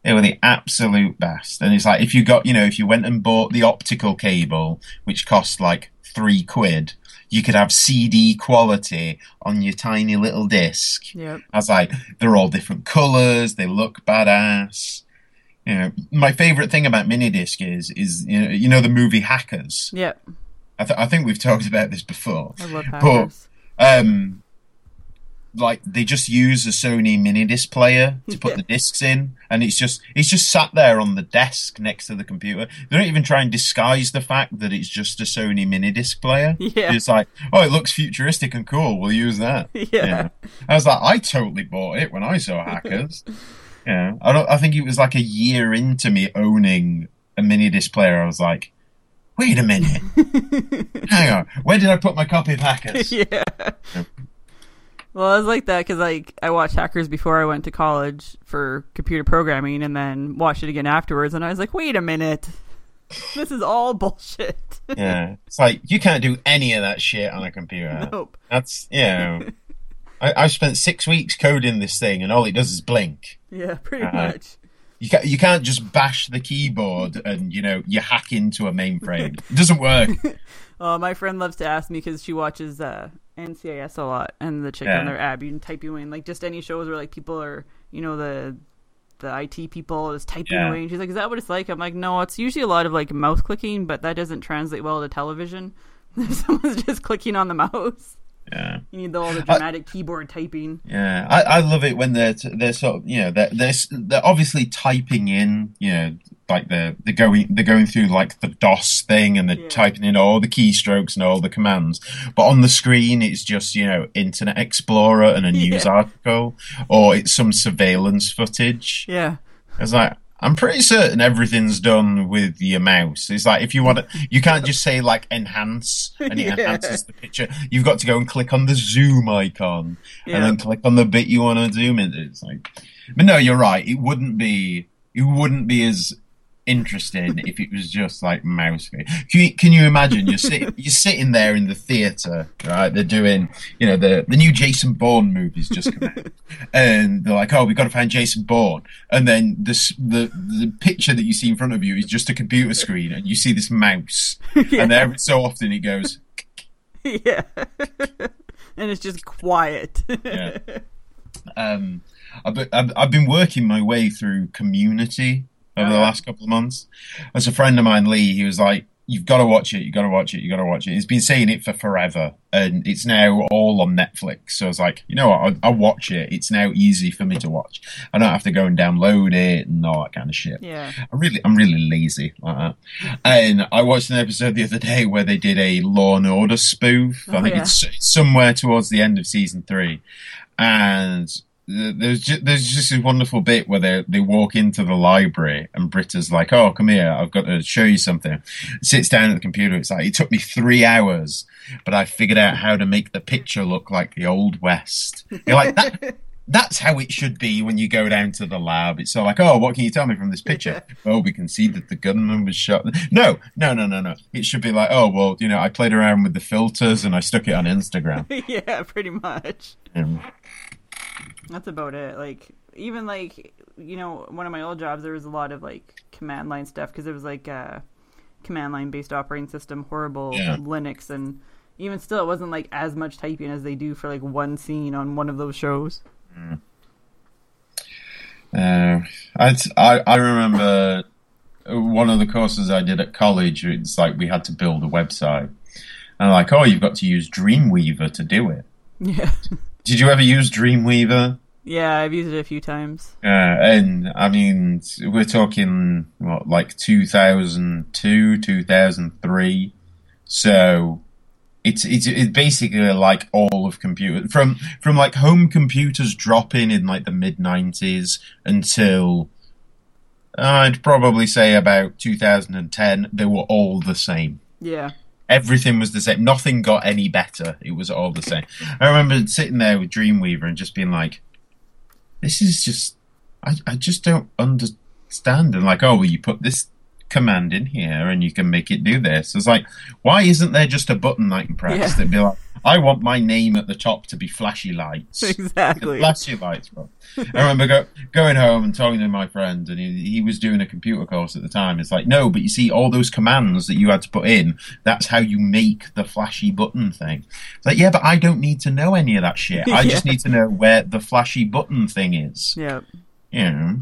They were the absolute best. And it's like if you got, you know, if you went and bought the optical cable, which cost like three quid, you could have CD quality on your tiny little disc. Yep. I was like, they're all different colors. They look badass. You know, my favorite thing about minidisc is is you know, you know the movie Hackers. Yep. I, th- I think we've talked about this before. I love But hackers. um, like they just use a Sony mini disc player to put Yeah. the discs in, and it's just it's just sat there on the desk next to the computer. They don't even try and disguise the fact that it's just a Sony mini disc player. Yeah. it's like, oh, it looks futuristic and cool. We'll use that. Yeah. I was like, I totally bought it when I saw Hackers. yeah, I don't. I think it was like a year into me owning a mini disc player. I was like. Wait a minute. Hang on. Where did I put my copy of Hackers? yeah. Well, I was like that because like I watched Hackers before I went to college for computer programming, and then watched it again afterwards, and I was like, wait a minute, this is all bullshit. Yeah, it's like you can't do any of that shit on a computer. Nope. That's you know, I, I've spent six weeks coding this thing, and all it does is blink. Yeah, pretty Uh, much. You can't you can't just bash the keyboard and you know you hack into a mainframe. It doesn't work. Uh, my friend loves to ask me because she watches uh, NCIS a lot, and the chick on their ab, you can type away, and like just any shows where like people are, you know, the the IT people is typing Yeah. away, and she's like, "Is that what it's like?" I'm like, "No, it's usually a lot of like mouse clicking, but that doesn't translate well to television. If someone's just clicking on the mouse, Yeah. you need all the dramatic keyboard typing." Yeah, I, I love it when they're t- they're sort of you know they're, they're s- they're obviously typing in you know like they're they're going they're going through like the DOS thing and they're Yeah. typing in all the keystrokes and all the commands, but on the screen it's just you know Internet Explorer and a news Yeah. article or it's some surveillance footage. Yeah, It's like I'm pretty certain everything's done with your mouse. It's like if you want to, you can't just say like enhance and it Yeah. enhances the picture. You've got to go and click on the zoom icon Yeah. and then click on the bit you want to zoom in. It's like, but no, you're right. It wouldn't be. It wouldn't be as interesting if it was just like mouse. Can you, can you imagine? You're sitting, you're sitting there in the theater, right? They're doing, you know, the the new Jason Bourne movie's just come out, and they're like, "Oh, we've got to find Jason Bourne," and then this the the picture that you see in front of you is just a computer screen, and you see this mouse, and every so often it goes, yeah, and it's just quiet. yeah. Um, I've, I've been working my way through Community over the Oh, last couple of months. As a friend of mine, Lee, he was like, "You've got to watch it. You've got to watch it. You've got to watch it." He's been saying it for forever, and it's now all on Netflix. So I was like, "You know what? I'll, I'll watch it. It's now easy for me to watch. I don't have to go and download it and all that kind of shit." yeah, I'm really, I'm really lazy like that. And I watched an episode the other day where they did a Law and Order spoof. I Oh, think yeah. it's it's somewhere towards the end of season three, and there's just, there's just this wonderful bit where they they walk into the library and Britta's like, "Oh, come here, I've got to show you something." Sits down at the computer. It's like it took me three hours, but I figured out how to make the picture look like the old west. You're like that that's how it should be when you go down to the lab. It's of like, oh, what can you tell me from this picture? oh, we can see that the gunman was shot. No, no, no, no, no. It should be like, oh, well, you know, I played around with the filters and I stuck it on Instagram. yeah, pretty much. Um, That's about it. Like even like you know one of my old jobs, there was a lot of like command line stuff because it was like a command line based operating system, horrible Yeah. Linux, and even still, it wasn't like as much typing as they do for like one scene on one of those shows. uh, I'd, I, I remember one of the courses I did at college, it's like we had to build a website. And like, oh, you've got to use Dreamweaver to do it. Yeah, Did you ever use Dreamweaver? yeah, I've used it a few times. Uh, and I mean, we're talking what, like 2002, 2003. So it's it's it's basically like all of computer from from like home computers dropping in like the mid 90s until I'd probably say about 2010. They were all the same. Yeah, Everything was the same. Nothing got any better. It was all the same. I remember sitting there with Dreamweaver and just being like, "This is just, I, I just don't understand." And like, oh, well, you put this command in here and you can make it do this. It's like, why isn't there just a button I can press Yeah. that'd be like, I want my name at the top to be flashy lights. exactly. Flashy lights, bro. I remember go, going home and talking to my friend, and he, he was doing a computer course at the time. It's like, no, but you see, all those commands that you had to put in, that's how you make the flashy button thing. It's like, yeah, but I don't need to know any of that shit. I just need to know where the flashy button thing is. Yeah. You know?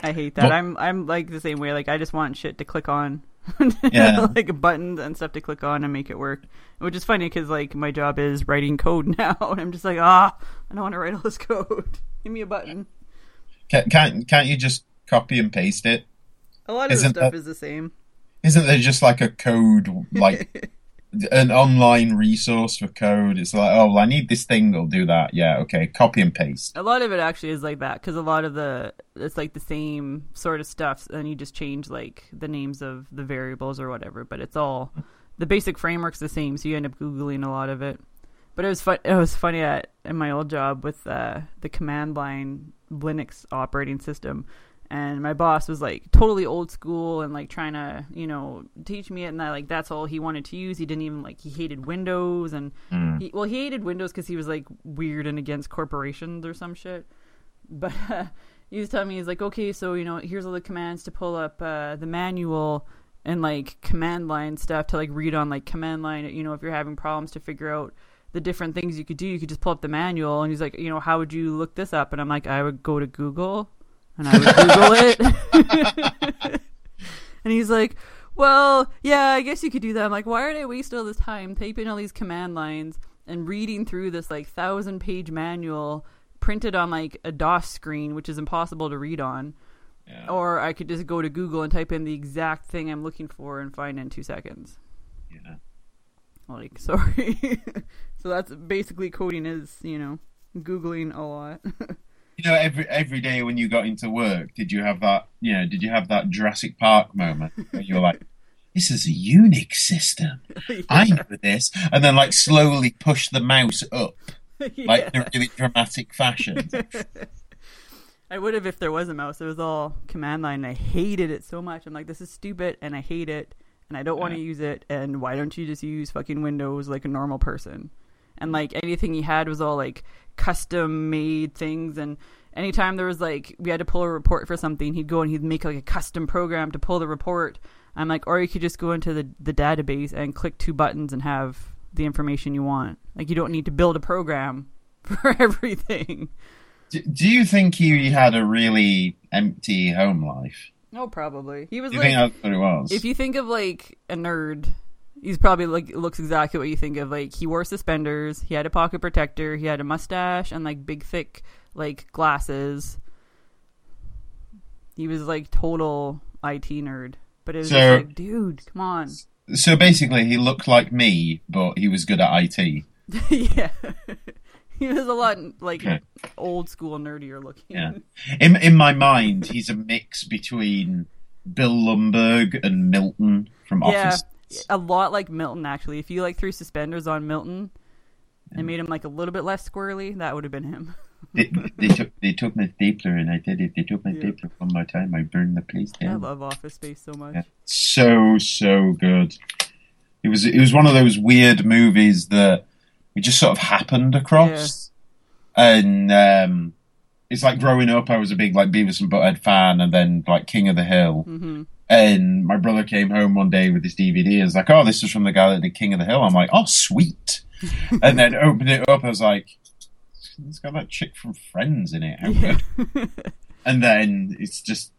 I hate that. Well- I'm I'm like the same way. Like I just want shit to click on, Yeah. like buttons and stuff to click on and make it work. Which is funny because like my job is writing code now, and I'm just like, ah, I don't want to write all this code. Give me a button. Can't, can't, can't you just copy and paste it? A lot of the Isn't stuff that- is the same. Isn't there just like a code, like an online resource for code? It's like, oh, well, I need this thing, I'll do that. Yeah, okay, copy and paste. A lot of it actually is like that because a lot of the it's like the same sort of stuff, and you just change like the names of the variables or whatever. But it's all the basic framework's the same, so you end up googling a lot of it. But it was fun. It was funny at in my old job with uh, the command line Linux operating system, and my boss was like totally old school and like trying to you know teach me it, and that like that's all he wanted to use. He didn't even like he hated Windows and he, well he hated Windows because he was like weird and against corporations or some shit. But uh, he was telling me he's like okay, so you know here's all the commands to pull up uh, the manual and like command line stuff to like read on like command line. You know if you're having problems to figure out the different things you could do. You could just pull up the manual, and he's like, you know, how would you look this up? And I'm like, I would go to Google, and I would Google it. and he's like, well, yeah, I guess you could do that. I'm like, why did I waste all this time typing all these command lines and reading through this like thousand page manual printed on like a DOS screen, which is impossible to read on? Or I could just go to Google and type in the exact thing I'm looking for and find it in two seconds. Yeah. Like, sorry. so that's basically coding is, you know, Googling a lot. You know, every every day when you got into work, did you have that? You know, did you have that Jurassic Park moment where you're like, "This is a Unix system. I know this," and then like slowly push the mouse up, like in a really dramatic fashion. I would have if there was a mouse. It was all command line. And I hated it so much. I'm like, this is stupid, and I hate it, and I don't want to use it. And why don't you just use fucking Windows like a normal person? And like anything he had was all like custom made things. And anytime there was like we had to pull a report for something, he'd go and he'd make like a custom program to pull the report. I'm like, or you could just go into the the database and click two buttons and have the information you want. Like you don't need to build a program for everything. do, do you think he had a really empty home life? Oh, probably. He was you like, think that's what it was? if you think of like a nerd, he's probably like looks exactly what you think of. Like he wore suspenders, he had a pocket protector, he had a mustache, and like big thick like glasses. He was like total IT nerd, but it was So- just like, dude, come on, so basically, he looked like me, but he was good at IT. yeah. he was a lot like Okay. old school nerdier looking. Yeah. In in my mind, he's a mix between Bill Lumbergh and Milton from Yeah, Office. A lot like Milton actually. If you like threw suspenders on Milton and made him like a little bit less squirrely, that would have been him. They, they took they took my stapler and I did it. They took my Yeah. stapler one more time. I burned the place down. I down. love Office Space so much. Yeah. So so good. It was it was one of those weird movies that we just sort of happened across, and um, it's like growing up. I was a big like Beavis and Butthead fan, and then like King of the Hill. hmm And my brother came home one day with this DVD and was like, "Oh, this is from the guy that did King of the Hill." I'm like, "Oh, sweet!" and then opened it up. I was like, "It's got that chick from Friends in it." How Yeah. good. And then it's just,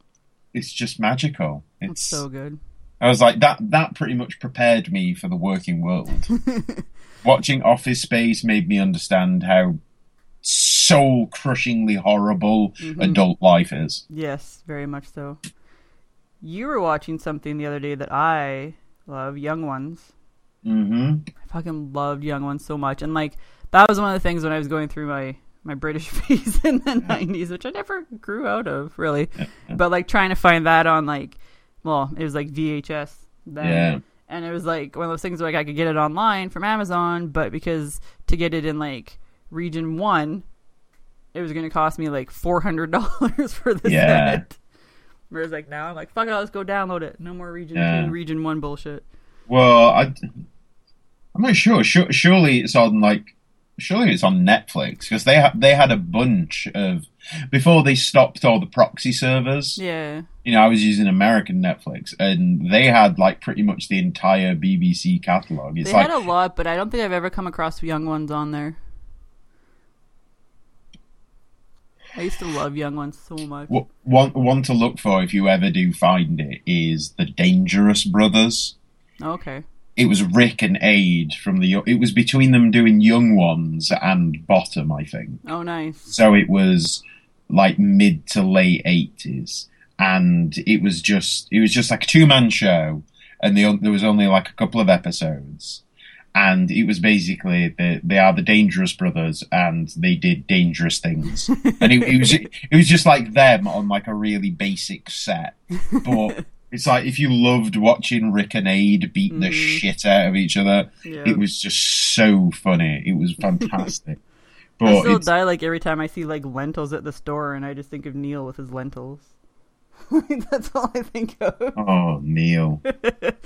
it's just magical. It's It's so good. I was like, that. That pretty much prepared me for the working world. Watching Office Space made me understand how soul crushingly horrible Mm-hmm. adult life is. Yes, very much so. You were watching something the other day that I love, Young Ones. Mm-hmm. I fucking loved Young Ones so much, and like that was one of the things when I was going through my my British phase in the '90s, which I never grew out of really. But like trying to find that on like, well, it was like VHS then. Yeah. And it was like one of those things where like I could get it online from Amazon, but because to get it in like region one, it was going to cost me like four hundred dollars for the Yeah. set. Whereas like now I'm like, fuck it, let's go download it. No more region Yeah. two, region one bullshit. Well, I, I'm not sure. Sure- Surely it's on like, surely it's on Netflix because they ha- they had a bunch of before they stopped all the proxy servers. Yeah. You know, I was using American Netflix, and they had like pretty much the entire BBC catalog. It's They like had a lot, but I don't think I've ever come across young ones on there. I used to love young ones so much. one one to look for if you ever do find it is the Dangerous Brothers. Okay. It was Rick and Ade from the. It was between them doing Young Ones and Bottom, I think. Oh, nice. So it was like mid to late eighties, and it was just it was just like a two man show, and the, there was only like a couple of episodes, and it was basically the, they are the Dangerous Brothers, and they did dangerous things, and it, it was it was just like them on like a really basic set, but. It's like if you loved watching Rick and Ade beat the mm-hmm. shit out of each other, Yeah. it was just so funny. It was fantastic. I still die like every time I see like lentils at the store, and I just think of Neil with his lentils. That's all I think of. Oh, Neil.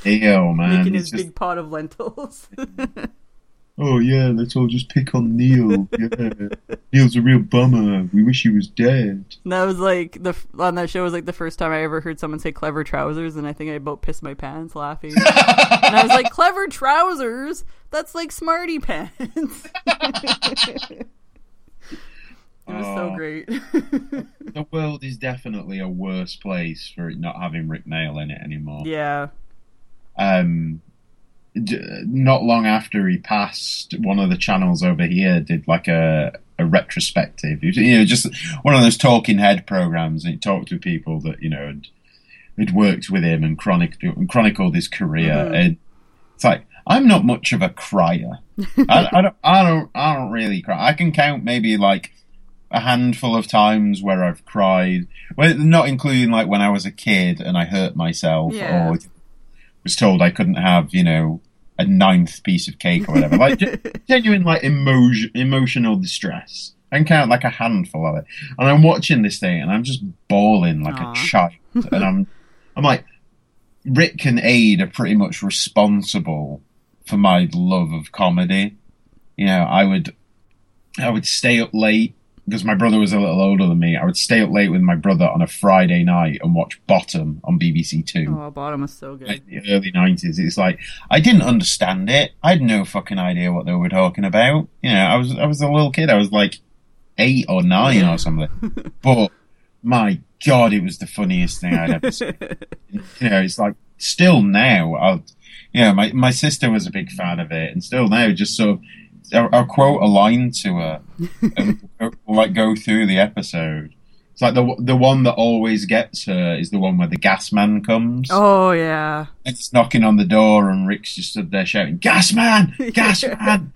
Neil, man. Making his just, big pot of lentils. oh, yeah, let's all just pick on Neil. Yeah. Neil's a real bummer. We wish he was dead. And that was like the on that show was like the first time I ever heard someone say clever trousers, and I think I about pissed my pants laughing. and I was like, clever trousers? That's like smarty pants. It was so Oh. great. The world is definitely a worse place for it not having Rik Mayall in it anymore. yeah. Um, d- not long after he passed, one of the channels over here did like a a retrospective. You know, just one of those talking head programs, and he talked to people that you know had, had worked with him and chronicled and chronicled his career. And it's like I'm not much of a crier. I, I don't. I don't. I don't really cry. I can count maybe like a handful of times where I've cried, well, not including like when I was a kid and I hurt myself Yeah. or was told I couldn't have, you know, a ninth piece of cake or whatever. Like genuine, like emotion, emotional distress. I can count like a handful of it, and I'm watching this thing and I'm just bawling like Aw. a child, and I'm, I'm like, Rick and Ade are pretty much responsible for my love of comedy. You know, I would, I would stay up late because my brother was a little older than me. I would stay up late with my brother on a Friday night and watch Bottom on BBC Two. Oh, bottom was so good. like the early nineties. It's like I didn't understand it. I had no fucking idea what they were talking about. You know, I was I was a little kid. I was like eight or nine or something. But my god, it was the funniest thing I'd ever seen. you know, it's like still now. I'll, you know, my my sister was a big fan of it, and still now, just sort of. I'll, I'll quote a line to her, and we'll, like go through the episode. It's like the the one that always gets her is the one where the gas man comes. Oh yeah. It's knocking on the door, and Rick's just stood there shouting, "Gas man, gas man!"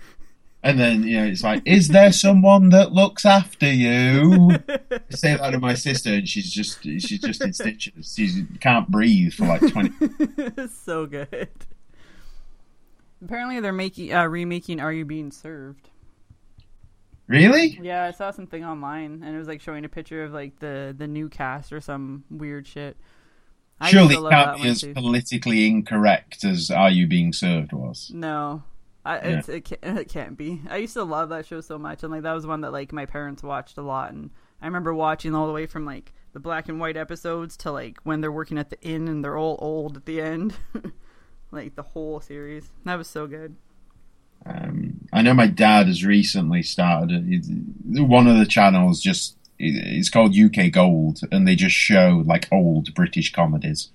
And then you know, it's like, "Is there someone that looks after you?" I say that to my sister, and she's just she's just in stitches. She can't breathe for like twenty. so good. Apparently, they're making uh, remaking "Are You Being Served." Really? Yeah, I saw something online, and it was like showing a picture of like the the new cast or some weird shit. I Surely can't that be as too. politically incorrect as "Are You Being Served" was. No, I, it's, it, can't, it can't be. I used to love that show so much, and like that was one that like my parents watched a lot, and I remember watching all the way from like the black and white episodes to like when they're working at the inn and they're all old at the end, like the whole series. That was so good. Um, I know my dad has recently started one of the channels. Just it's called UK Gold, and they just show like old British comedies,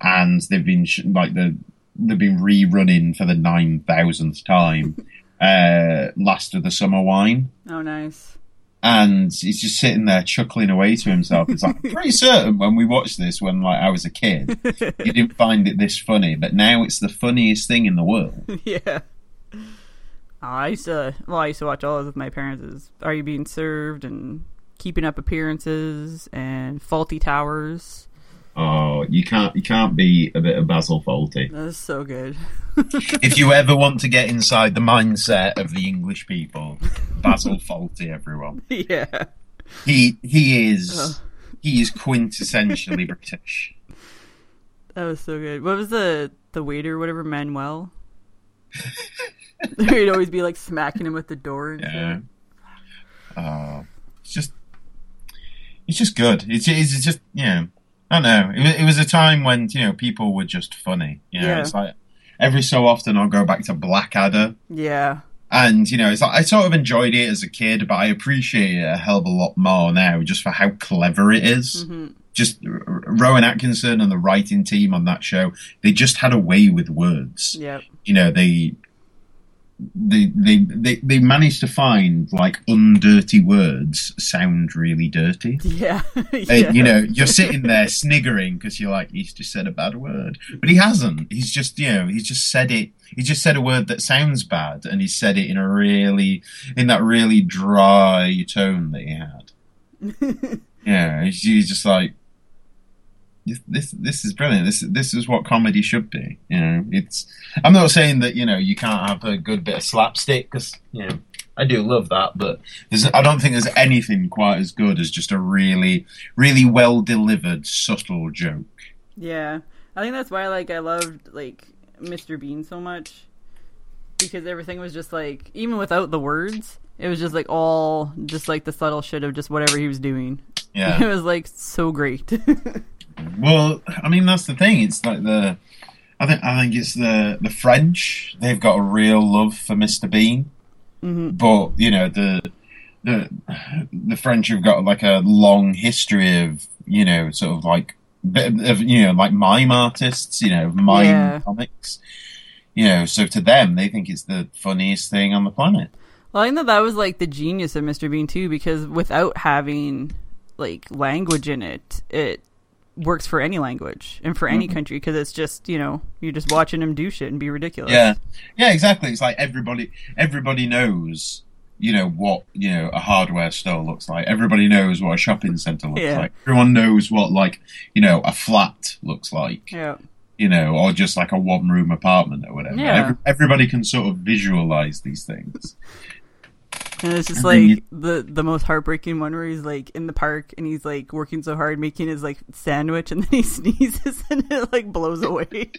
and they've been sh- like the they've been rerunning for the nine thousandth time. uh, Last of the Summer Wine, Oh, nice. And he's just sitting there chuckling away to himself. It's like I'm pretty certain when we watched this when like I was a kid, he didn't find it this funny, but now it's the funniest thing in the world. yeah. I used to well, I used to watch all with my parents. Is Are You Being Served and Keeping Up Appearances and Fawlty Towers. Oh, you can't you can't be a bit of Basil Fawlty. That was so good. if you ever want to get inside the mindset of the English people, Basil Fawlty, everyone. yeah. He he is he is quintessentially British. That was so good. What was the the waiter, whatever, Manuel? He'd always be like smacking him with the door and Yeah. shit. Uh, it's just, it's just good. It's, it's just, you know, I don't know. It was, it was a time when, you know, people were just funny. You know, Yeah. it's like every so often I'll go back to Blackadder. Yeah. And, you know, it's like, I sort of enjoyed it as a kid, but I appreciate it a hell of a lot more now just for how clever it is. Mm-hmm. Just R- R- Rowan Atkinson and the writing team on that show, they just had a way with words Yep. you know they they they they, they managed to find like undirty words sound really dirty. Yeah. Uh, yeah. you know you're sitting there sniggering because you're like he's just said a bad word. But he hasn't. He's just you know he's just said it. He just said a word that sounds bad and he said it in a really in that really dry tone that he had. Yeah he's, he's just like this, this this is brilliant. This this is what comedy should be. You know, it's. I'm not saying that you know you can't have a good bit of slapstick because you know I do love that, but there's I don't think there's anything quite as good as just a really really well delivered subtle joke. Yeah, I think that's why like I loved like Mr. Bean so much because everything was just like even without the words, it was just like all just like the subtle shit of just whatever he was doing. Yeah, it was like so great. well, I mean that's the thing. It's like the. I think I think it's the the French. They've got a real love for Mr. Bean, mm-hmm. but you know the the the French have got like a long history of you know sort of like of you know like mime artists, you know mime Yeah. comics. You know, so to them, they think it's the funniest thing on the planet. well, I think that that was like the genius of Mr. Bean too because without having like language in it, it works for any language and for any country because it's just you know you're just watching him do shit and be ridiculous. Yeah, yeah, exactly. It's like everybody, everybody knows, you know, what you know a hardware store looks like. Everybody knows what a shopping center looks Yeah. like. Everyone knows what like you know a flat looks like. Yeah. You know, or just like a one room apartment or whatever. Yeah. Every, everybody can sort of visualize these things. And it's just like you- the the most heartbreaking one where he's like in the park and he's like working so hard making his like sandwich and then he sneezes and it like blows away.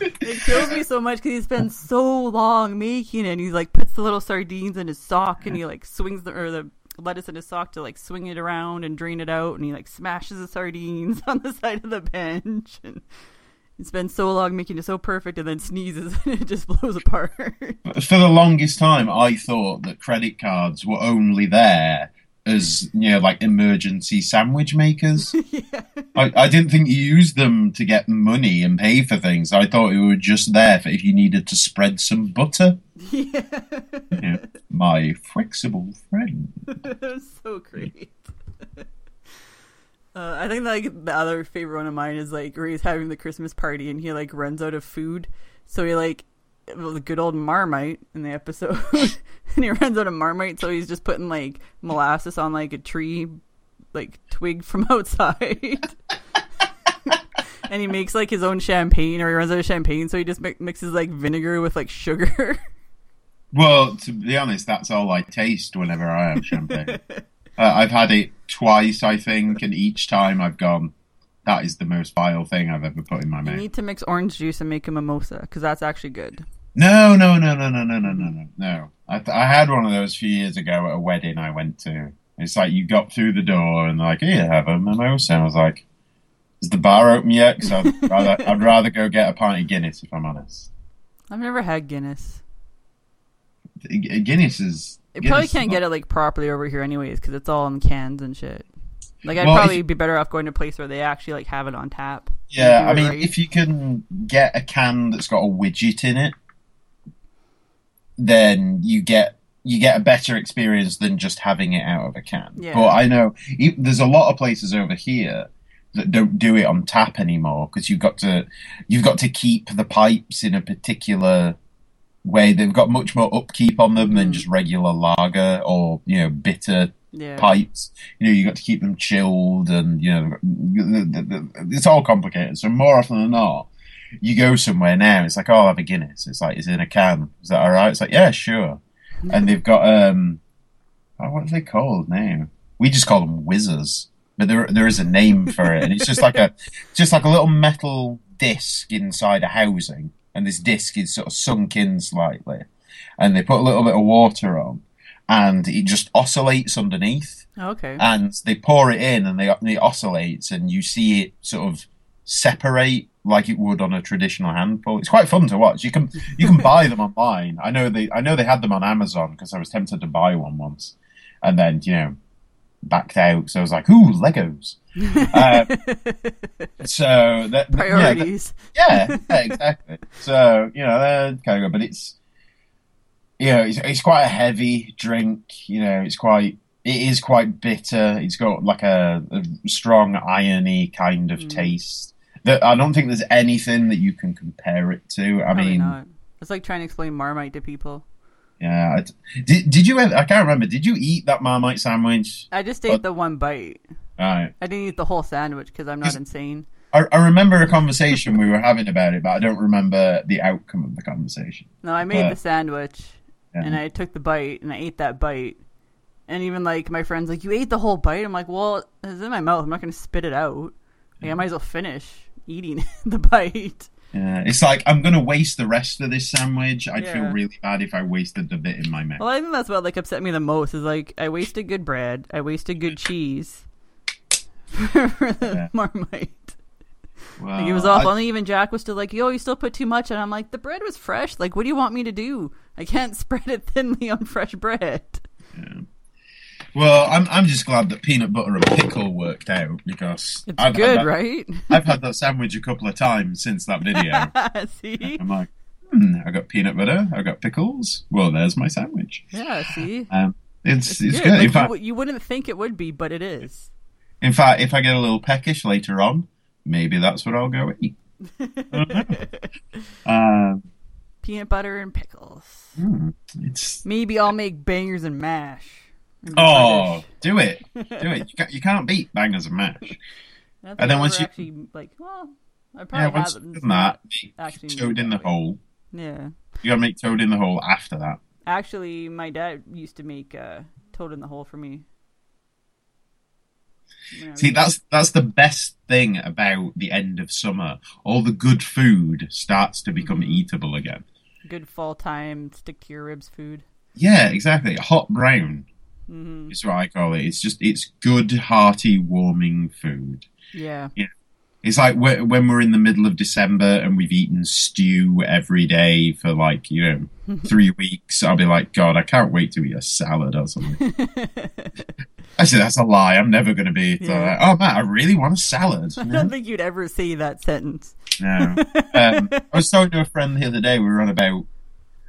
it kills me so much because he spends so long making it. And he like puts the little sardines in his sock and he like swings the or the lettuce in his sock to like swing it around and drain it out and he like smashes the sardines on the side of the bench and. He been so long making it so perfect and then sneezes and it just blows apart. For the longest time, I thought that credit cards were only there as you know, like emergency sandwich makers. I, I didn't think you used them to get money and pay for things. I thought they were just there for if you needed to spread some butter. yeah. Know, my flexible friend. It was so great. Uh, I think like the other favorite one of mine is like where he's having the Christmas party and he like runs out of food, so he like well, the good old Marmite in the episode, and he runs out of Marmite, so he's just putting like molasses on like a tree, like twig from outside. and he makes like his own champagne, or he runs out of champagne, so he just mi- mixes like vinegar with like sugar. Well, to be honest, that's all I taste whenever I have champagne. Uh, I've had it twice, I think, and each time I've gone, that is the most vile thing I've ever put in my mouth. you need to mix orange juice and make a mimosa because that's actually good. No, no, no, no, no, no, no, no, no, no. I, I had one of those a few years ago at a wedding I went to. It's like you got through the door and like, here, have a mimosa. And I was like, is the bar open yet? Because I'd rather, I'd rather go get a pint of Guinness, if I'm honest. I've never had Guinness. Guinness is. You probably can't get it like properly over here, anyways, because it's all in cans and shit. Like I'd Well, probably you- be better off going to a place where they actually like have it on tap. Yeah, I mean, right. if you can get a can that's got a widget in it, then you get you get a better experience than just having it out of a can. Yeah. But I know there's a lot of places over here that don't do it on tap anymore because you've got to you've got to keep the pipes in a particular way. They've got much more upkeep on them than Mm. just regular lager or you know bitter Yeah. pipes. You know, you got to keep them chilled, and you know, it's all complicated. So more often than not, you go somewhere now. It's like, oh, I'll have a Guinness. It's like, it's in a can? Is that all right? It's like, yeah, sure. And they've got um, oh, what are they called now? We just call them whizzers, but there there is a name for it, and it's just like a just like a little metal disc inside a housing. And this disc is sort of sunk in slightly, and they put a little bit of water on, and it just oscillates underneath, oh, Okay. and they pour it in, and they it oscillates, and you see it sort of separate like it would on a traditional hand pull. It's quite fun to watch. You can you can buy them online. I know they I know they had them on Amazon because I was tempted to buy one once, and then you know backed out. So I was like, ooh, Legos. um, so that yeah, that- Priorities. yeah, yeah, exactly. So you know, they're kind of good, but it's you know, it's, it's quite a heavy drink. You know, it's quite it is quite bitter. It's got like a, a strong irony kind of taste. That I don't think there's anything that you can compare it to. I Probably mean, not. It's like trying to explain Marmite to people. Yeah. I, did did you? ever- I can't remember. Did you eat that Marmite sandwich? I just ate What? the one bite. Right. I didn't eat the whole sandwich because I'm not insane. I, I remember a conversation we were having about it, but I don't remember the outcome of the conversation. No, I made Uh, the sandwich yeah. and I took the bite and I ate that bite. And even like my friends like, You ate the whole bite? I'm like, Well, it's in my mouth. I'm not gonna spit it out. Like, I might as well finish eating the bite. Yeah, it's like I'm gonna waste the rest of this sandwich. I'd feel really bad if I wasted the bit in my mouth. Well, I think that's what like upset me the most is like I wasted good bread, I wasted good cheese for the Yeah. Marmite. Well, Like, it was awful. I- and even Jack was still like, "Yo, you still put too much." And I'm like, "The bread was fresh. Like, what do you want me to do? I can't spread it thinly on fresh bread." Well, I'm I'm just glad that peanut butter and pickle worked out because It's I've good, that, right? I've had that sandwich a couple of times since that video. see, I'm like, hmm, I got peanut butter, I got pickles. Well, there's my sandwich. yeah, see, Um, it's it's, good. good. Like, in you, fact, w- you wouldn't think it would be, but it is. in fact, if I get a little peckish later on, maybe that's what I'll go eat. um, Peanut butter and pickles. it's Maybe I'll make bangers and mash. Oh, do it, do it. You can't, you can't beat bangers and mash. And then once you- actually like, well, I Yeah, probably once have you've done that, actually toad in the hole. Yeah. You gotta make toad in the hole after that. Actually, my dad used to make uh, toad in the hole for me. See, that's that's the best thing about the end of summer. All the good food starts to become Mm-hmm. eatable again. good fall time stick to your ribs food. Yeah, exactly. Hot brown Mm-hmm. is what I call it. It's just it's good, hearty, warming food. Yeah. yeah. It's like whe- when we're in the middle of December and we've eaten stew every day for like you know three weeks. I'll be like, God, I can't wait to eat a salad or something. Actually, that's a lie. I'm never going to be. Yeah. Like, oh man, I really want a salad. I don't think you'd ever say that sentence. No. Um, I was talking to a friend the other day. We were on about.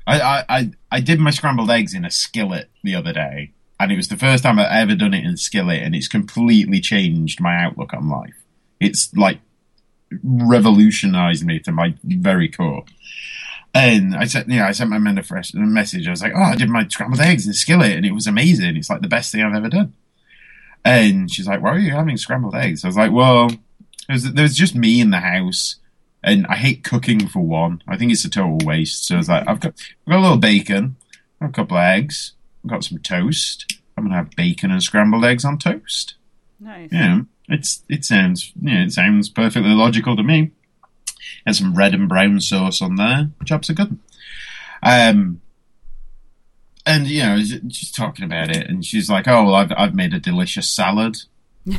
I, I, I, I did my scrambled eggs in a skillet the other day, and it was the first time I've ever done it in skillet, and it's completely changed my outlook on life. It's like revolutionized me to my very core. And I said, yeah, I sent my friend a message. I was like, oh, I did my scrambled eggs in skillet, and it was amazing. It's like the best thing I've ever done. And she's like, why are you having scrambled eggs? I was like, well, was, there was just me in the house, and I hate cooking for one. I think it's a total waste. So I was like, I've got, I've got a little bacon, a couple of eggs, I've got some toast. I'm gonna have bacon and scrambled eggs on toast. Nice. Yeah, it's it sounds yeah, it sounds perfectly logical to me. And some red and brown sauce on there. Jobs are good. Um, and you know, just talking about it, and she's like, "Oh, well, I've I've made a delicious salad."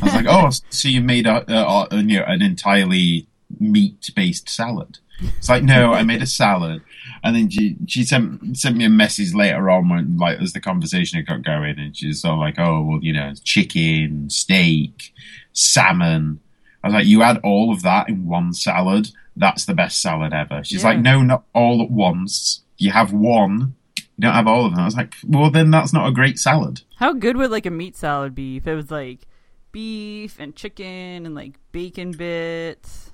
I was like, "Oh, so you made a, a, a you know an entirely meat based salad?" It's like, "No, I made a salad." And then she she sent sent me a message later on when like as the conversation had got going, and she's all like, "Oh, well, you know, chicken, steak, salmon." I was like, "You add all of that in one salad. That's the best salad ever." She's Yeah. like, "No, not all at once. You have one. You don't have all of them." I was like, "Well, then that's not a great salad." How good would like a meat salad be if it was like beef and chicken and like bacon bits?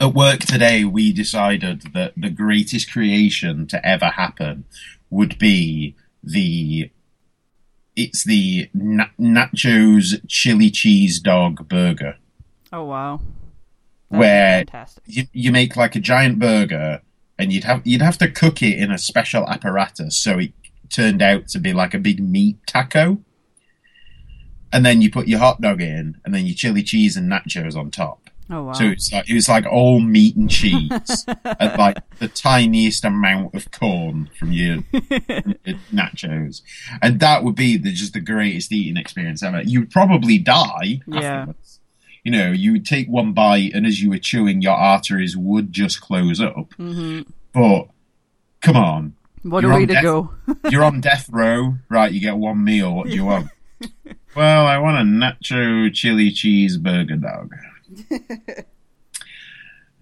At work today, we decided that the greatest creation to ever happen would be the it's the na- nachos chili cheese dog burger. Oh wow. Where fantastic. you, you make like a giant burger and you'd have you'd have to cook it in a special apparatus so it turned out to be like a big meat taco and then you put your hot dog in and then your chili cheese and nachos on top Oh wow. So it's like it was like all meat and cheese and like the tiniest amount of corn from your, from your nachos, and that would be the, just the greatest eating experience ever. You'd probably die. Yeah. Afterwards. You know, you would take one bite, and as you were chewing, your arteries would just close up. Mm-hmm. But come on, what you're a way to death- go. you're on death row, right? You get one meal. What do you want? well, I want a nacho chili cheeseburger dog.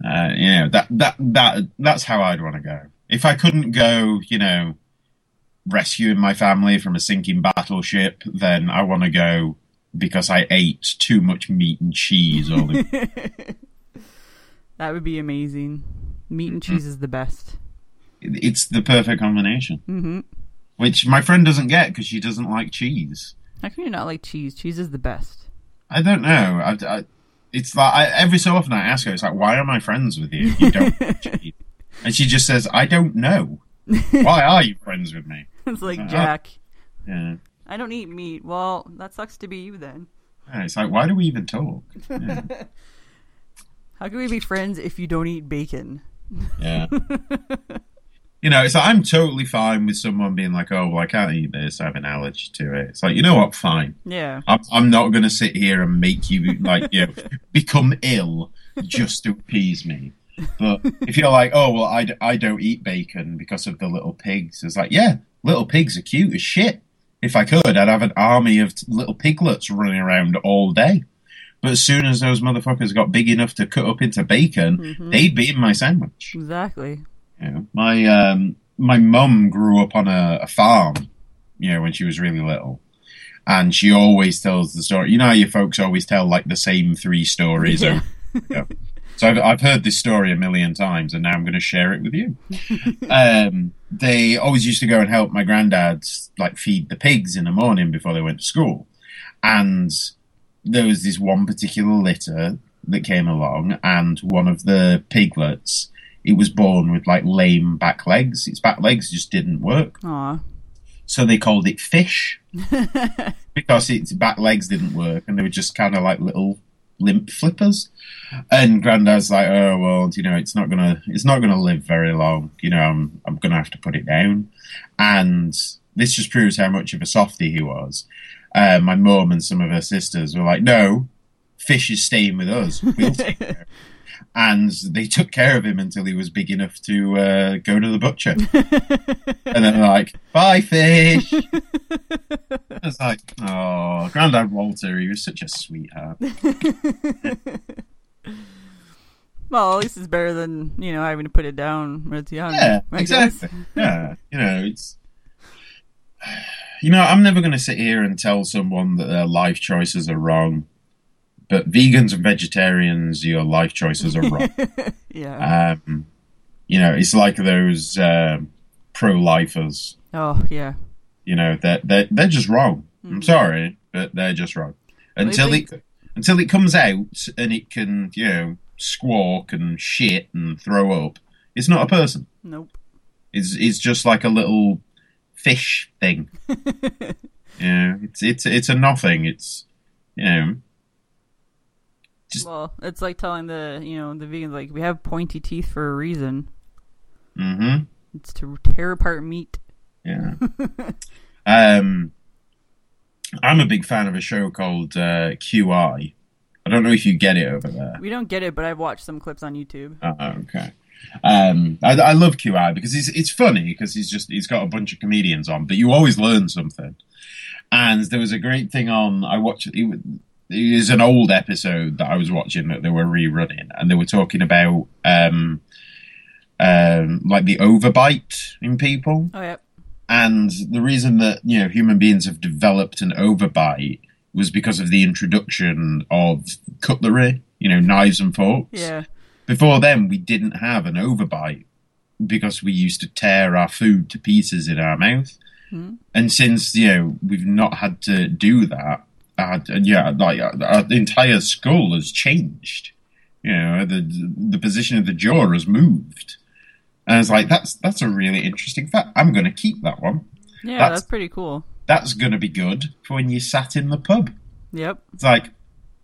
uh, you know that that that that's how I'd want to go. If I couldn't go, you know, rescuing my family from a sinking battleship, then I want to go because I ate too much meat and cheese. All the, that would be amazing. Meat and cheese is the best. it's the perfect combination, Mm-hmm. which my friend doesn't get because she doesn't like cheese. How can you not like cheese? Cheese is the best. I don't know. I, I, it's like I, every so often I ask her, it's like, why am I friends with you? You don't. And she just says, I don't know. Why are you friends with me? it's like Uh, Jack. Yeah. I don't eat meat. Well, that sucks to be you then. Yeah, It's like, why do we even talk? Yeah. How can we be friends if you don't eat bacon? yeah. You know, it's like I'm totally fine with someone being like, "Oh, well, I can't eat this. I have an allergy to it." It's like, you know what? Fine. Yeah. I'm, I'm not going to sit here and make you like you know become ill just to appease me. But if you're like, oh well, I, d- I don't eat bacon because of the little pigs, it's like, yeah, little pigs are cute as shit. If I could, I'd have an army of t- little piglets running around all day. But as soon as those motherfuckers got big enough to cut up into bacon, mm-hmm. they'd be in my sandwich. Exactly. You know, my um, my mum grew up on a, a farm, you know, when she was really little, and she always tells the story. You know, how your folks always tell like the same three stories. Yeah. over- yeah. So I've, I've heard this story a million times, and now I'm going to share it with you. um, they always used to go and help my granddad like feed the pigs in the morning before they went to school, and there was this one particular litter that came along, and one of the piglets, it was born with like lame back legs. Its back legs just didn't work, Aw. so they called it fish because its back legs didn't work, and they were just kind of like little limp flippers. And Granddad's like, "Oh well, you know, it's not gonna, it's not gonna live very long. You know, I'm, I'm gonna have to put it down." And this just proves how much of a softy he was. Uh, my mum and some of her sisters were like, "No, fish is staying with us. We'll take care." of him." And they took care of him until he was big enough to uh, go to the butcher. and then they're like, "Bye, fish." It's like, oh, Grandad Walter, he was such a sweetheart. Well, at least it's better than you know having to put it down when it's young. Yeah, exactly. Yeah, you know, it's. You know, I'm never going to sit here and tell someone that their life choices are wrong, but vegans and vegetarians, your life choices are wrong. Yeah. um, you know, it's like those um pro-lifers. oh yeah. You know, they're they're, they're just wrong. I'm sorry, but they're just wrong. Until think- it until it comes out and it can, you know, squawk and shit and throw up, it's not a person. Nope. It's it's just like a little fish thing. yeah, it's it's it's a nothing. It's you know, Just- Well, it's like telling the you know the vegans like we have pointy teeth for a reason. Mm hmm It's to tear apart meat. yeah. um, I'm a big fan of a show called uh, QI. I don't know if you get it over there. We don't get it, but I've watched some clips on YouTube. Oh, okay. Um, I, I love QI because it's it's funny because he's just he's got a bunch of comedians on, but you always learn something. And there was a great thing on. I watched. It, it was an old episode that I was watching that they were rerunning, and they were talking about um, um, like the overbite in people. Oh yeah. And the reason that you know human beings have developed an overbite was because of the introduction of cutlery, you know, knives and forks. Yeah. Before then, we didn't have an overbite because we used to tear our food to pieces in our mouth. And since you know we've not had to do that, Uh, our, yeah, like uh, our, our uh, entire skull has changed. You know, the the position of the jaw has moved. And it's like, that's that's a really interesting fact. I'm going to keep that one. Yeah, That's- that's, pretty cool. That's going to be good for when you sat in the pub. Yep. It's like,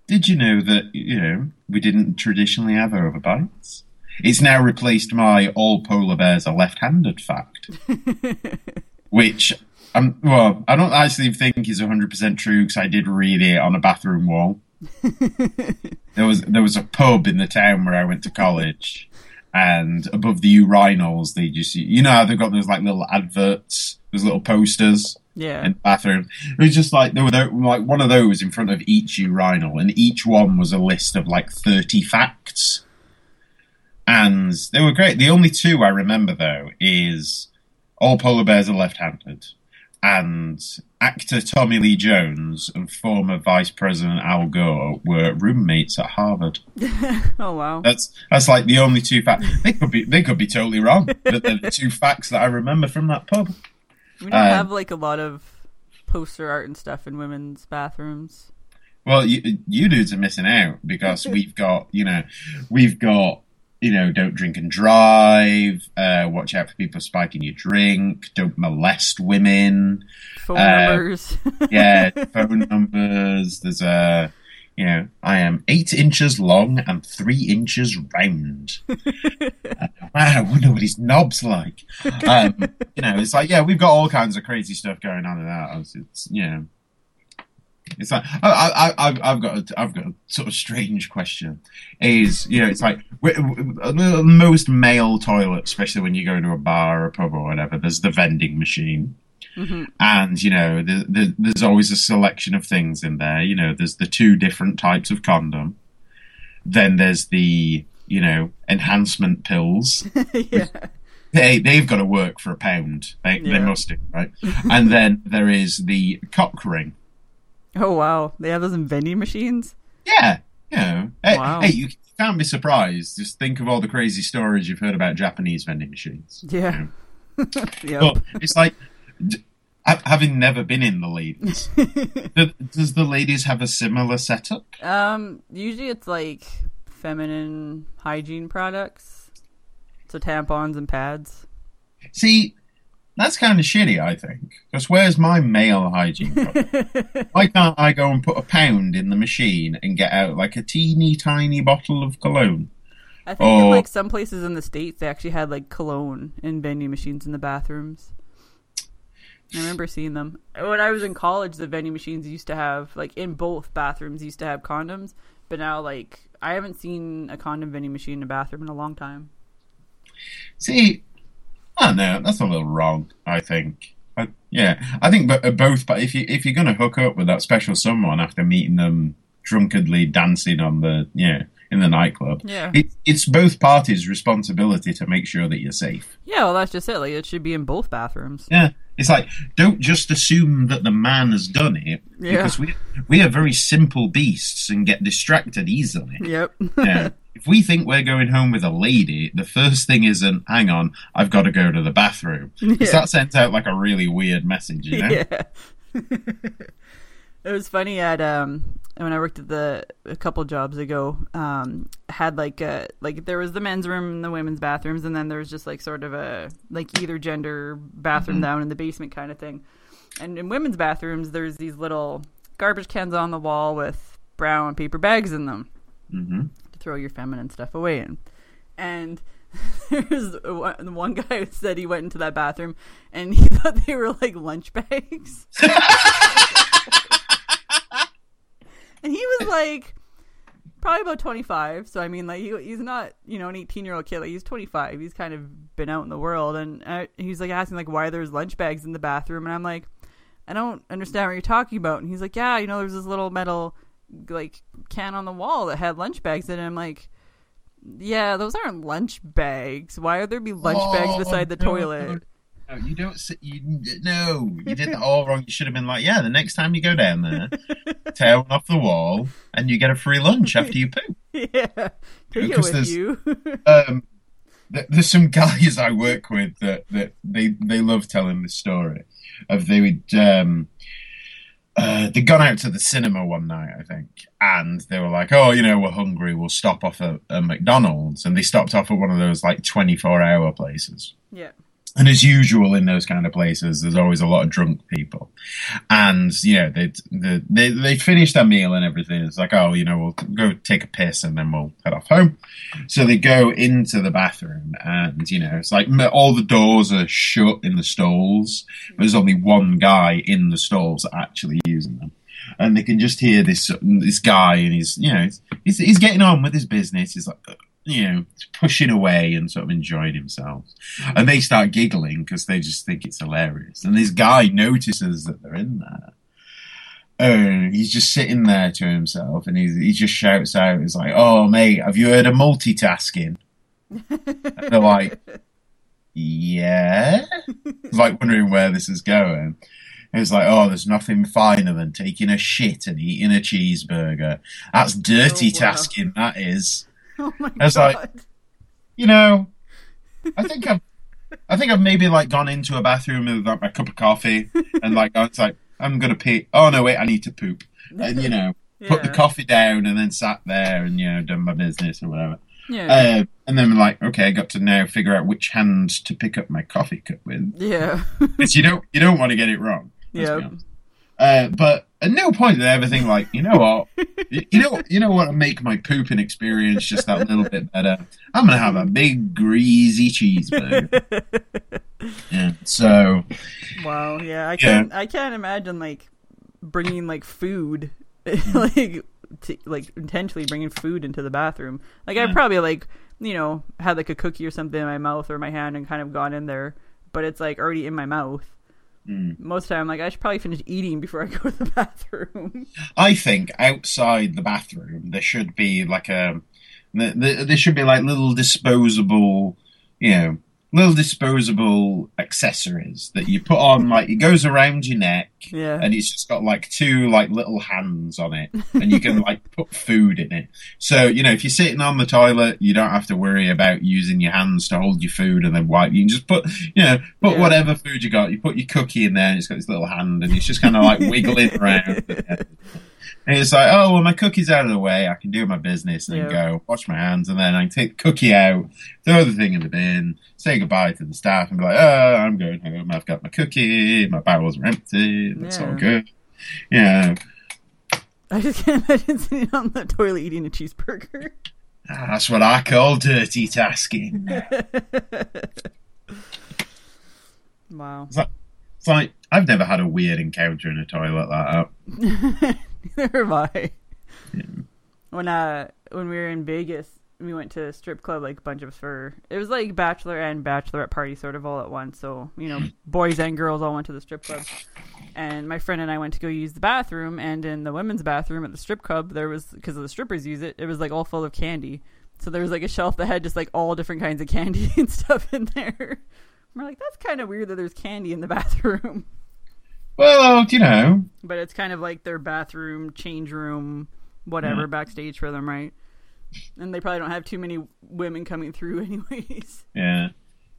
Did you know that you know we didn't traditionally have overbites? It's now replaced my all polar bears are left-handed fact, which um, well, I don't actually think is 100% true because I did read it on a bathroom wall. there was there was a pub in the town where I went to college, and above the urinals, they just you know how they've got those like little adverts, those little posters Yeah. in the bathroom. It was just like there were like one of those in front of each urinal, and each one was a list of like 30 facts, and they were great. The only two I remember though is all polar bears are left-handed, and actor Tommy Lee Jones and former Vice President Al Gore were roommates at Harvard. oh wow. That's that's like the only two facts. They could be they could be totally wrong, but they're the two facts that I remember from that pub. We don't uh, have like a lot of poster art and stuff in women's bathrooms. Well, you, you dudes are missing out because we've got, you know, we've got, you know, don't drink and drive, uh, watch out for people spiking your drink, don't molest women, Phone Uh, numbers. yeah, phone numbers. There's a, you know, I am eight inches long and three inches round. Uh, wow, I wonder what his knob's like. Um, you know, it's like, yeah, we've got all kinds of crazy stuff going on in that. It's, it's you know, it's like oh, I, I, I've, I've got, a, I've got a sort of strange question. Is you know, it's like most male toilets, especially when you go to a bar or a pub or whatever. There's the vending machine. Mm-hmm. And you know the, the, there's always a selection of things in there. You know there's the two different types of condom. Then there's the you know enhancement pills. Yeah. they they've got to work for a pound. They, they must do right? And then there is the cock ring Oh wow. They have those in vending machines. yeah you know hey, Wow. hey you can't be surprised just think of all the crazy stories you've heard about japanese vending machines Yeah. yep. But it's like, having never been in the ladies, does the ladies have a similar setup? Um, usually it's like feminine hygiene products. So tampons and pads. See, that's kind of shitty, I think. Because where's my male hygiene? Why can't I go and put a pound in the machine and get out like a teeny tiny bottle of cologne? I think in Oh. like some places in the states they actually had like cologne in vending machines in the bathrooms. I remember seeing them when I was in college. The vending machines used to have like in both bathrooms used to have condoms, but now like I haven't seen a condom vending machine in a bathroom in a long time. See, I know. That's a little wrong. I think. I, yeah, I think but uh, both. But if you if you're gonna hook up with that special someone after meeting them drunkenly dancing on the yeah in the nightclub, Yeah. it, it's both parties' responsibility to make sure that you're safe. Yeah, well that's just it. Like it should be in both bathrooms. Yeah, it's like don't just assume that the man has done it Yeah. because we we are very simple beasts and get distracted easily. Yep. Yeah. If we think we're going home with a lady, the first thing isn't, hang on, I've got to go to the bathroom. Because Yeah. that sends out like a really weird message, you know? yeah. it was funny at um when I worked at the a couple jobs ago, um had like a like there was the men's room and the women's bathrooms and then there was just like sort of a like either gender bathroom down in the basement kind of thing. And in women's bathrooms there's these little garbage cans on the wall with brown paper bags in them hmm to throw your feminine stuff away in. And there's one one guy who said he went into that bathroom and he thought they were like lunch bags. and he was like probably about 25. So I mean like he, he's not, you know, an 18-year-old kid. Like he's 25. He's kind of been out in the world and uh, he's like asking like why there's lunch bags in the bathroom and I'm like I don't understand what you're talking about. And he's like, "Yeah, you know, there's this little metal like can on the wall that had lunch bags in it." I'm like, "Yeah, those aren't lunch bags. Why would there be lunch bags Oh, beside the no, toilet?" No, you don't. You, no, you did that all wrong. You should have been like, yeah, the next time you go down there, tear one off the wall, and you get a free lunch after you poo. yeah, take it with there's- you. um, there's some guys I work with that, that they they love telling this story of they would um, uh, they'd gone out to the cinema one night I think and they were like oh you know we're hungry we'll stop off at a McDonald's. And they stopped off at one of those like 24 hour places. Yeah, and as usual in those kind of places, there's always a lot of drunk people, and you know they they they, finish their meal and everything. It's like, oh, you know, we'll go take a piss and then we'll head off home. So they go into the bathroom, and you know, it's like all the doors are shut in the stalls. There's only one guy in the stalls actually using them and they can just hear this this guy, and he's you know he's he's getting on with his business. He's like you know pushing away and sort of enjoying himself, and they start giggling because they just think it's hilarious. And this guy notices that they're in there. Oh, he's just sitting there to himself, and he he just shouts out, "He's like, oh mate, have you heard of multitasking?" they're like, "Yeah," like wondering where this is going. It was like, oh, there's nothing finer than taking a shit and eating a cheeseburger. That's oh, dirty Oh, wow. tasking, that is. Oh my I was god. like- You know, I think I've, I think I've maybe like gone into a bathroom with like my cup of coffee and like I was like, I'm gonna pee. Oh no, wait, I need to poop. And you know, put the coffee down and then sat there and you know done my business or whatever. yeah. Uh, and then like, okay, I got to now figure out which hand to pick up my coffee cup with. yeah. Because you don't you don't want to get it wrong. let's be Yep. honest. Uh, but at no point did I ever think like, you know what, you you know, you know what will make my pooping experience just that little bit better. I'm gonna have a big greasy cheeseburger. yeah. So Wow. Yeah. I can't. I can't imagine like bringing like food, mm. like t- like intentionally bringing food into the bathroom. Like I mm. probably like you know had like a cookie or something in my mouth or my hand and kind of gone in there, but it's like already in my mouth. Mm. Most of the time, like I should probably finish eating before I go to the bathroom. I think outside the bathroom there should be like a th- th- there should be like little disposable, you know, little disposable accessories that you put on. Like it goes around your neck. Yeah. and it's just got like two like little hands on it and you can like put food in it so you know if you're sitting on the toilet you don't have to worry about using your hands to hold your food and then wipe you can just put you know put Yeah. whatever food you got you put your cookie in there and it's got this little hand and it's just kind of like wiggling around and it's like oh well my cookie's out of the way. I can do my business and Yeah. go wash my hands and then i can take the cookie out throw the thing in the bin say goodbye to the staff and be like oh i'm going home. I've got my cookie. My bowels are empty. That's all good. Yeah. I just can't imagine sitting on the toilet eating a cheeseburger. Ah, that's what i call dirty tasking. Wow. it's like, it's like i've never had a weird encounter in a toilet like that Neither have I. When uh when we were in Vegas, we went to a strip club like a bunch of us for it was like bachelor and bachelorette party sort of all at once. So you know, boys and girls all went to the strip club. And my friend and I went to go use the bathroom, and in the women's bathroom at the strip club, there was because the strippers use it, it was like all full of candy. So there was like a shelf that had just like all different kinds of candy and stuff in there. We're like, that's kind of weird that there's candy in the bathroom. Well you know But it's kind of like their bathroom, change room, whatever, mm. backstage for them, right? And they probably don't have too many women coming through, anyways. Yeah.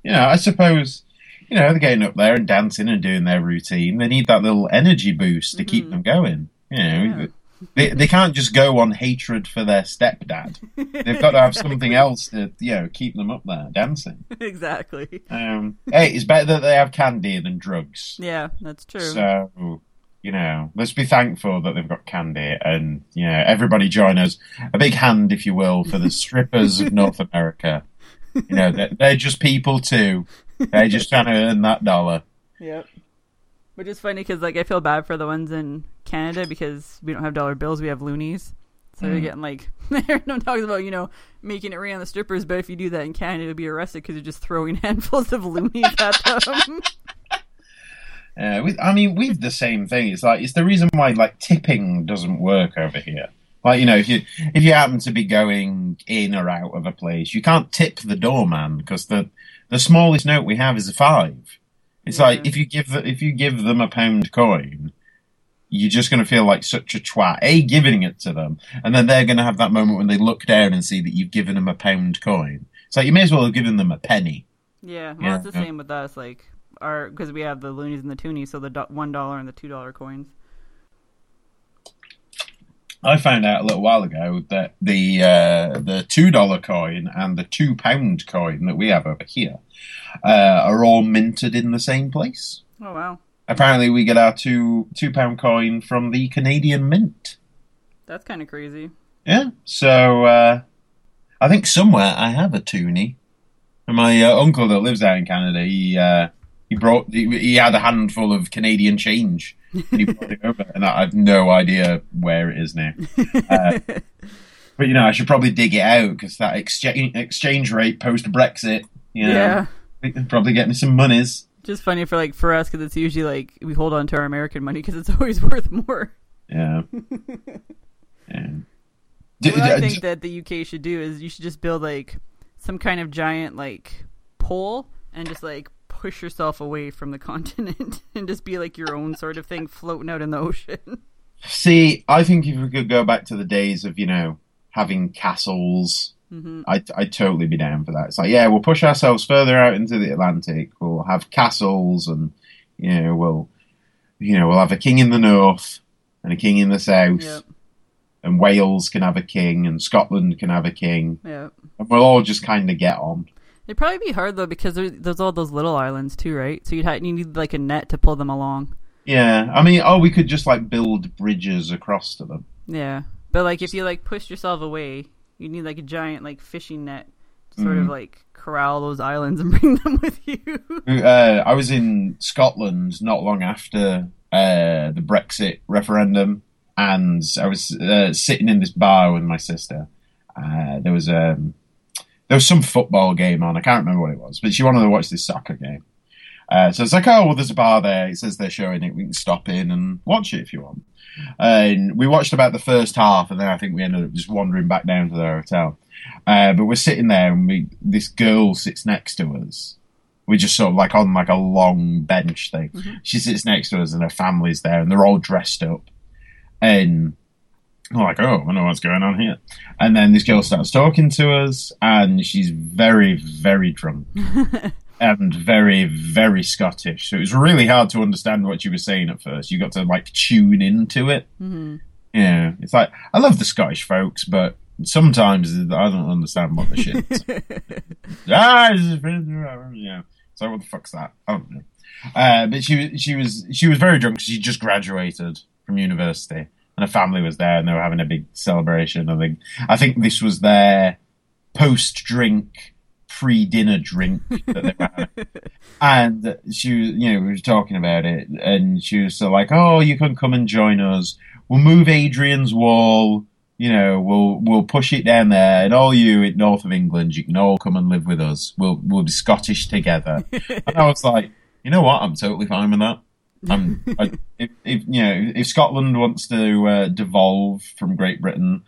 You know, I suppose, you know, they're getting up there and dancing and doing their routine. They need that little energy boost to keep mm-hmm. them going. You know, Yeah. They, they can't just go on hatred for their stepdad. They've got to have something else to, you know, keep them up there dancing. exactly. Um, hey, it's better that they have candy than drugs. Yeah, that's true. So, you know, let's be thankful that they've got candy and, you know, everybody join us. A big hand, if you will, for the strippers of North America. You know, they're, they're just people too. They're just trying to earn that dollar. Yep. Which is funny because like I feel bad for the ones in Canada because we don't have dollar bills, we have loonies. So they're mm. getting like they're no talking about you know making it rain on the strippers, but if you do that in Canada, you'll be arrested because you're just throwing handfuls of loonies at them. We, I mean, we've the same thing. It's like it's the reason why like tipping doesn't work over here. Like you know, if you if you happen to be going in or out of a place, you can't tip the doorman because the the smallest note we have is a five. It's Yeah. like if you give the, if you give them a pound coin, you're just going to feel like such a twat. A giving it to them, and then they're going to have that moment when they look down and see that you've given them a pound coin. So you may as well have given them a penny. yeah, well, Yeah, it's the same with us. Like our because we have the loonies and the toonies, so the one dollar and the two dollar coins. I found out a little while ago that the uh, the two dollar coin and the two pound coin that we have over here uh, are all minted in the same place. Oh wow, Apparently, we get our two two pound coin from the Canadian Mint. that's kind of crazy. Yeah, so uh, I think somewhere I have a toonie. And my uh, uncle that lives out in Canada, he uh, he brought he, he had a handful of Canadian change. And he brought it over, and I have no idea where it is now. Uh, but you know, I should probably dig it out because that exchange exchange rate post Brexit, you know, Yeah. probably get me some monies. Just funny for like for us because it's usually like we hold on to our American money because it's always worth more. Yeah. yeah. What I think that the UK should do is you should just build like some kind of giant like pole and just like push yourself away from the continent and just be like your own sort of thing floating out in the ocean. See, I think if we could go back to the days of, you know, having castles, Mm-hmm. I'd, I'd totally be down for that. It's like, yeah, we'll push ourselves further out into the Atlantic. We'll have castles and, you know, we'll, you know, we'll have a king in the north and a king in the south. Yep. And Wales can have a king and Scotland can have a king. Yeah. And we'll all just kind of get on. It'd probably be hard though because there's, there's all those little islands too, right? So you'd have, you need like a net to pull them along. Yeah. I mean, oh, we could just like build bridges across to them. Yeah, but like if you like push yourself away, you need like a giant like fishing net to sort of like corral those islands and bring them with you. Uh, I was in Scotland not long after uh, the Brexit referendum, and I was uh, sitting in this bar with my sister. Uh, there was um, there was some football game on. I can't remember what it was, but she wanted to watch this soccer game. Uh, so it's like, oh, well, there's a bar there. It says they're showing it. We can stop in and watch it if you want. And we watched about the first half, and then I think we ended up just wandering back down to the hotel. Uh, but we're sitting there, and we this girl sits next to us. We're just sort of like on like a long bench thing. She sits next to us, and her family's there, and they're all dressed up. And I'm like, oh, I know what's going on here. And then this girl starts talking to us, and she's very, very drunk and very, very Scottish. So it was really hard to understand what she was saying at first. You got to like tune into it. Mm-hmm. Yeah, it's like I love the Scottish folks, but sometimes I don't understand what the shit. is. ah, yeah. So what the fuck's that? I don't know. Uh, but she she was she was very drunk. She just graduated from university, and her family was there, and they were having a big celebration. I think I think this was their post drink, pre dinner drink that they were having. And she, was- you know, we were talking about it, and she was so like, "Oh, you can come and join us. We'll move Hadrian's wall. You know, we'll we'll push it down there, and all you in north of England, you can all come and live with us. We'll we'll be Scottish together." and I was like, "You know what? I'm totally fine with that." I'm, I, if, if you know, if Scotland wants to uh, devolve from Great Britain,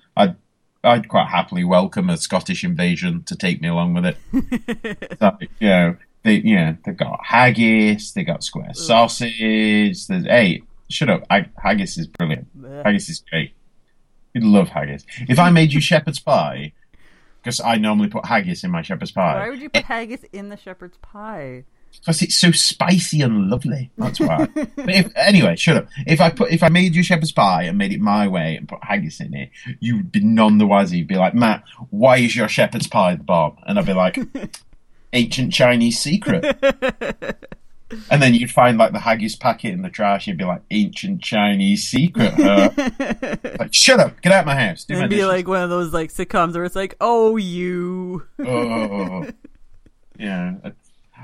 I'd quite happily welcome a Scottish invasion to take me along with it. so, you know, they yeah, they've got haggis, they got square sausage. There's hey, shut up, Hag- haggis is brilliant. Haggis is great. You'd love haggis. If I made you shepherd's pie, because I normally put haggis in my shepherd's pie, Why would you put haggis in the shepherd's pie? Because it's so spicy and lovely. That's why. but if, anyway, shut up. If I put if I made you shepherd's pie and made it my way and put haggis in it, you'd be none the wiser. You'd be like, Mat, why is your shepherd's pie the bomb? And I'd be like, ancient Chinese secret. and then you'd find like the haggis packet in the trash. You'd be like, ancient Chinese secret. huh?" like, shut up, get out of my house. Do It'd be dishes." like one of those like sitcoms where it's like, oh, you. oh, yeah.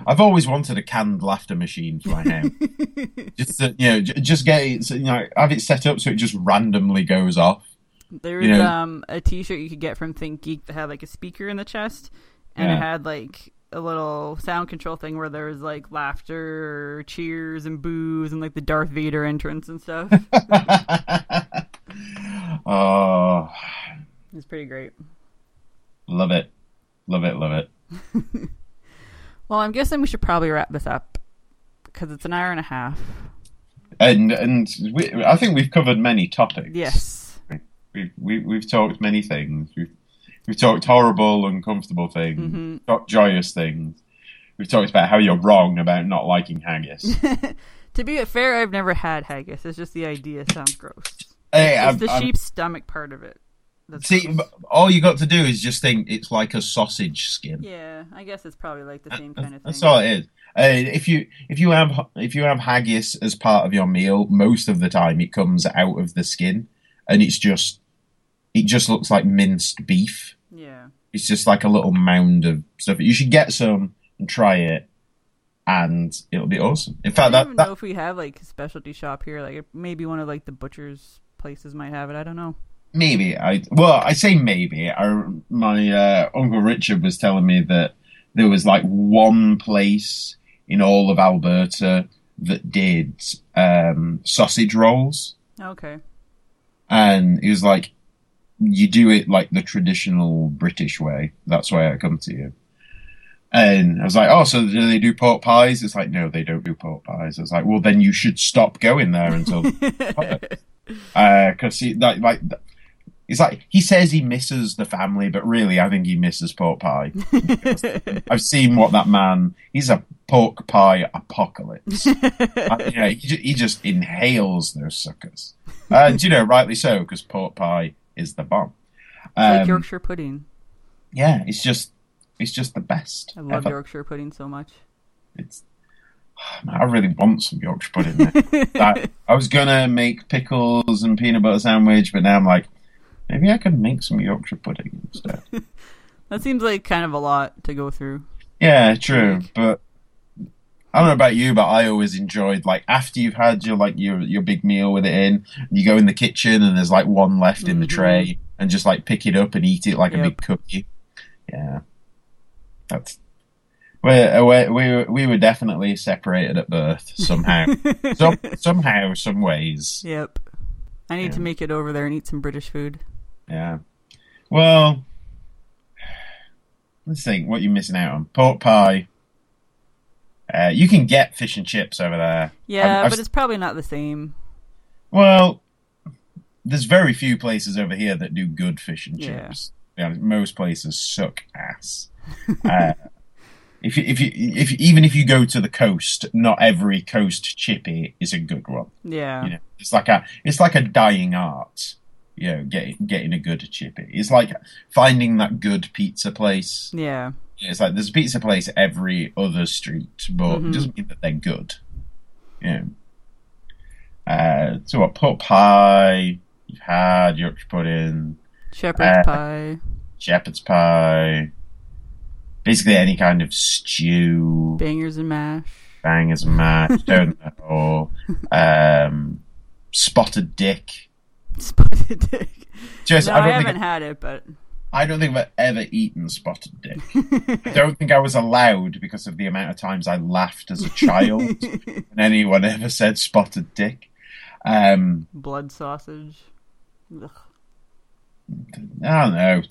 I've always wanted a canned laughter machine for my house. just to, you know, j- just get it, so, you know, have it set up so it just randomly goes off. There was You know- um a T-shirt you could get from ThinkGeek that had like a speaker in the chest, and it had like a little sound control thing where there was like laughter, cheers, and boos, and like the Darth Vader entrance and stuff. oh, it's pretty great. love it, love it, love it. Well, I'm guessing we should probably wrap this up because it's an hour and a half. And and we, I think we've covered many topics. Yes. we've we, we've talked many things. We've we've talked horrible, uncomfortable things, Mm-hmm. talked joyous things. We've talked about how you're wrong about not liking haggis. To be fair, I've never had haggis. It's just the idea sounds gross. hey, It's I'm- the sheep's stomach part of it. That's See, all you got to do is just think it's like a sausage skin. Yeah, I guess it's probably like the same kind of thing. That's all it is. Uh, if you if you have if you have haggis as part of your meal, most of the time it comes out of the skin, and it's just it just looks like minced beef. Yeah. It's just like a little mound of stuff. You should get some and try it, and it'll be awesome. In fact, I don't even that, know if we have like a specialty shop here. Like maybe one of like the butcher's places might have it. I don't know. Maybe I well I say maybe. I, my uh, uncle Richard was telling me that there was like one place in all of Alberta that did um, sausage rolls. Okay. and he was like, "You do it like the traditional British way. That's why I come to you." And I was like, "Oh, so do they do pork pies?" It's like, "No, they don't do pork pies." I was like, "Well, then you should stop going there until." Because he like like it's like he says he misses the family, but really, I think he misses pork pie. I've seen what that man. He's a pork pie apocalypse. Uh, yeah, he, he just inhales those suckers, and you know, rightly so, because pork pie is the bomb. It's like Um, Yorkshire pudding. yeah, it's just, it's just the best. I love ever. Yorkshire pudding so much. It's, I really want some Yorkshire pudding. I, I was gonna make pickles and peanut butter sandwich, but now I'm like, maybe I could make some Yorkshire pudding instead. That seems like kind of a lot to go through. Yeah, true, but I don't know about you, but I always enjoyed like after you've had your like your your big meal with it in, you go in the kitchen and there's like one left in the Mhm. tray, and just like pick it up and eat it like a big cookie. Yeah, that's. We we we were, we were definitely separated at birth somehow, some, somehow, some ways. Yep. I need Yeah. to make it over there and eat some British food. Yeah. Well, let's think. What you're missing out on? Pork pie. Uh, you can get fish and chips over there. Yeah, I've- I've but it's probably not the same. Well, there's very few places over here that do good fish and chips. Yeah, most places suck ass. uh, if you, if you, if even if you go to the coast, not every coast chippy is a good one. Yeah. You know, it's like a it's like a dying art. You know, getting getting a good chippy. It's like finding that good pizza place. Yeah. It's like there's a pizza place every other street, but Mhm. it doesn't mean that they're good. Yeah. Uh, so what? Pork pie. You've had Yorkshire pudding, Shepherd's Uh, pie, shepherd's pie. Basically any kind of stew, bangers and mash. bangers and mash, don't know. Um, spotted dick. Spotted dick. Just no, I I, don't haven't think had it, but I don't think I've ever eaten spotted dick. I don't think I was allowed because of the amount of times I laughed as a child when anyone ever said spotted dick. Um, blood sausage. Ugh. I don't know.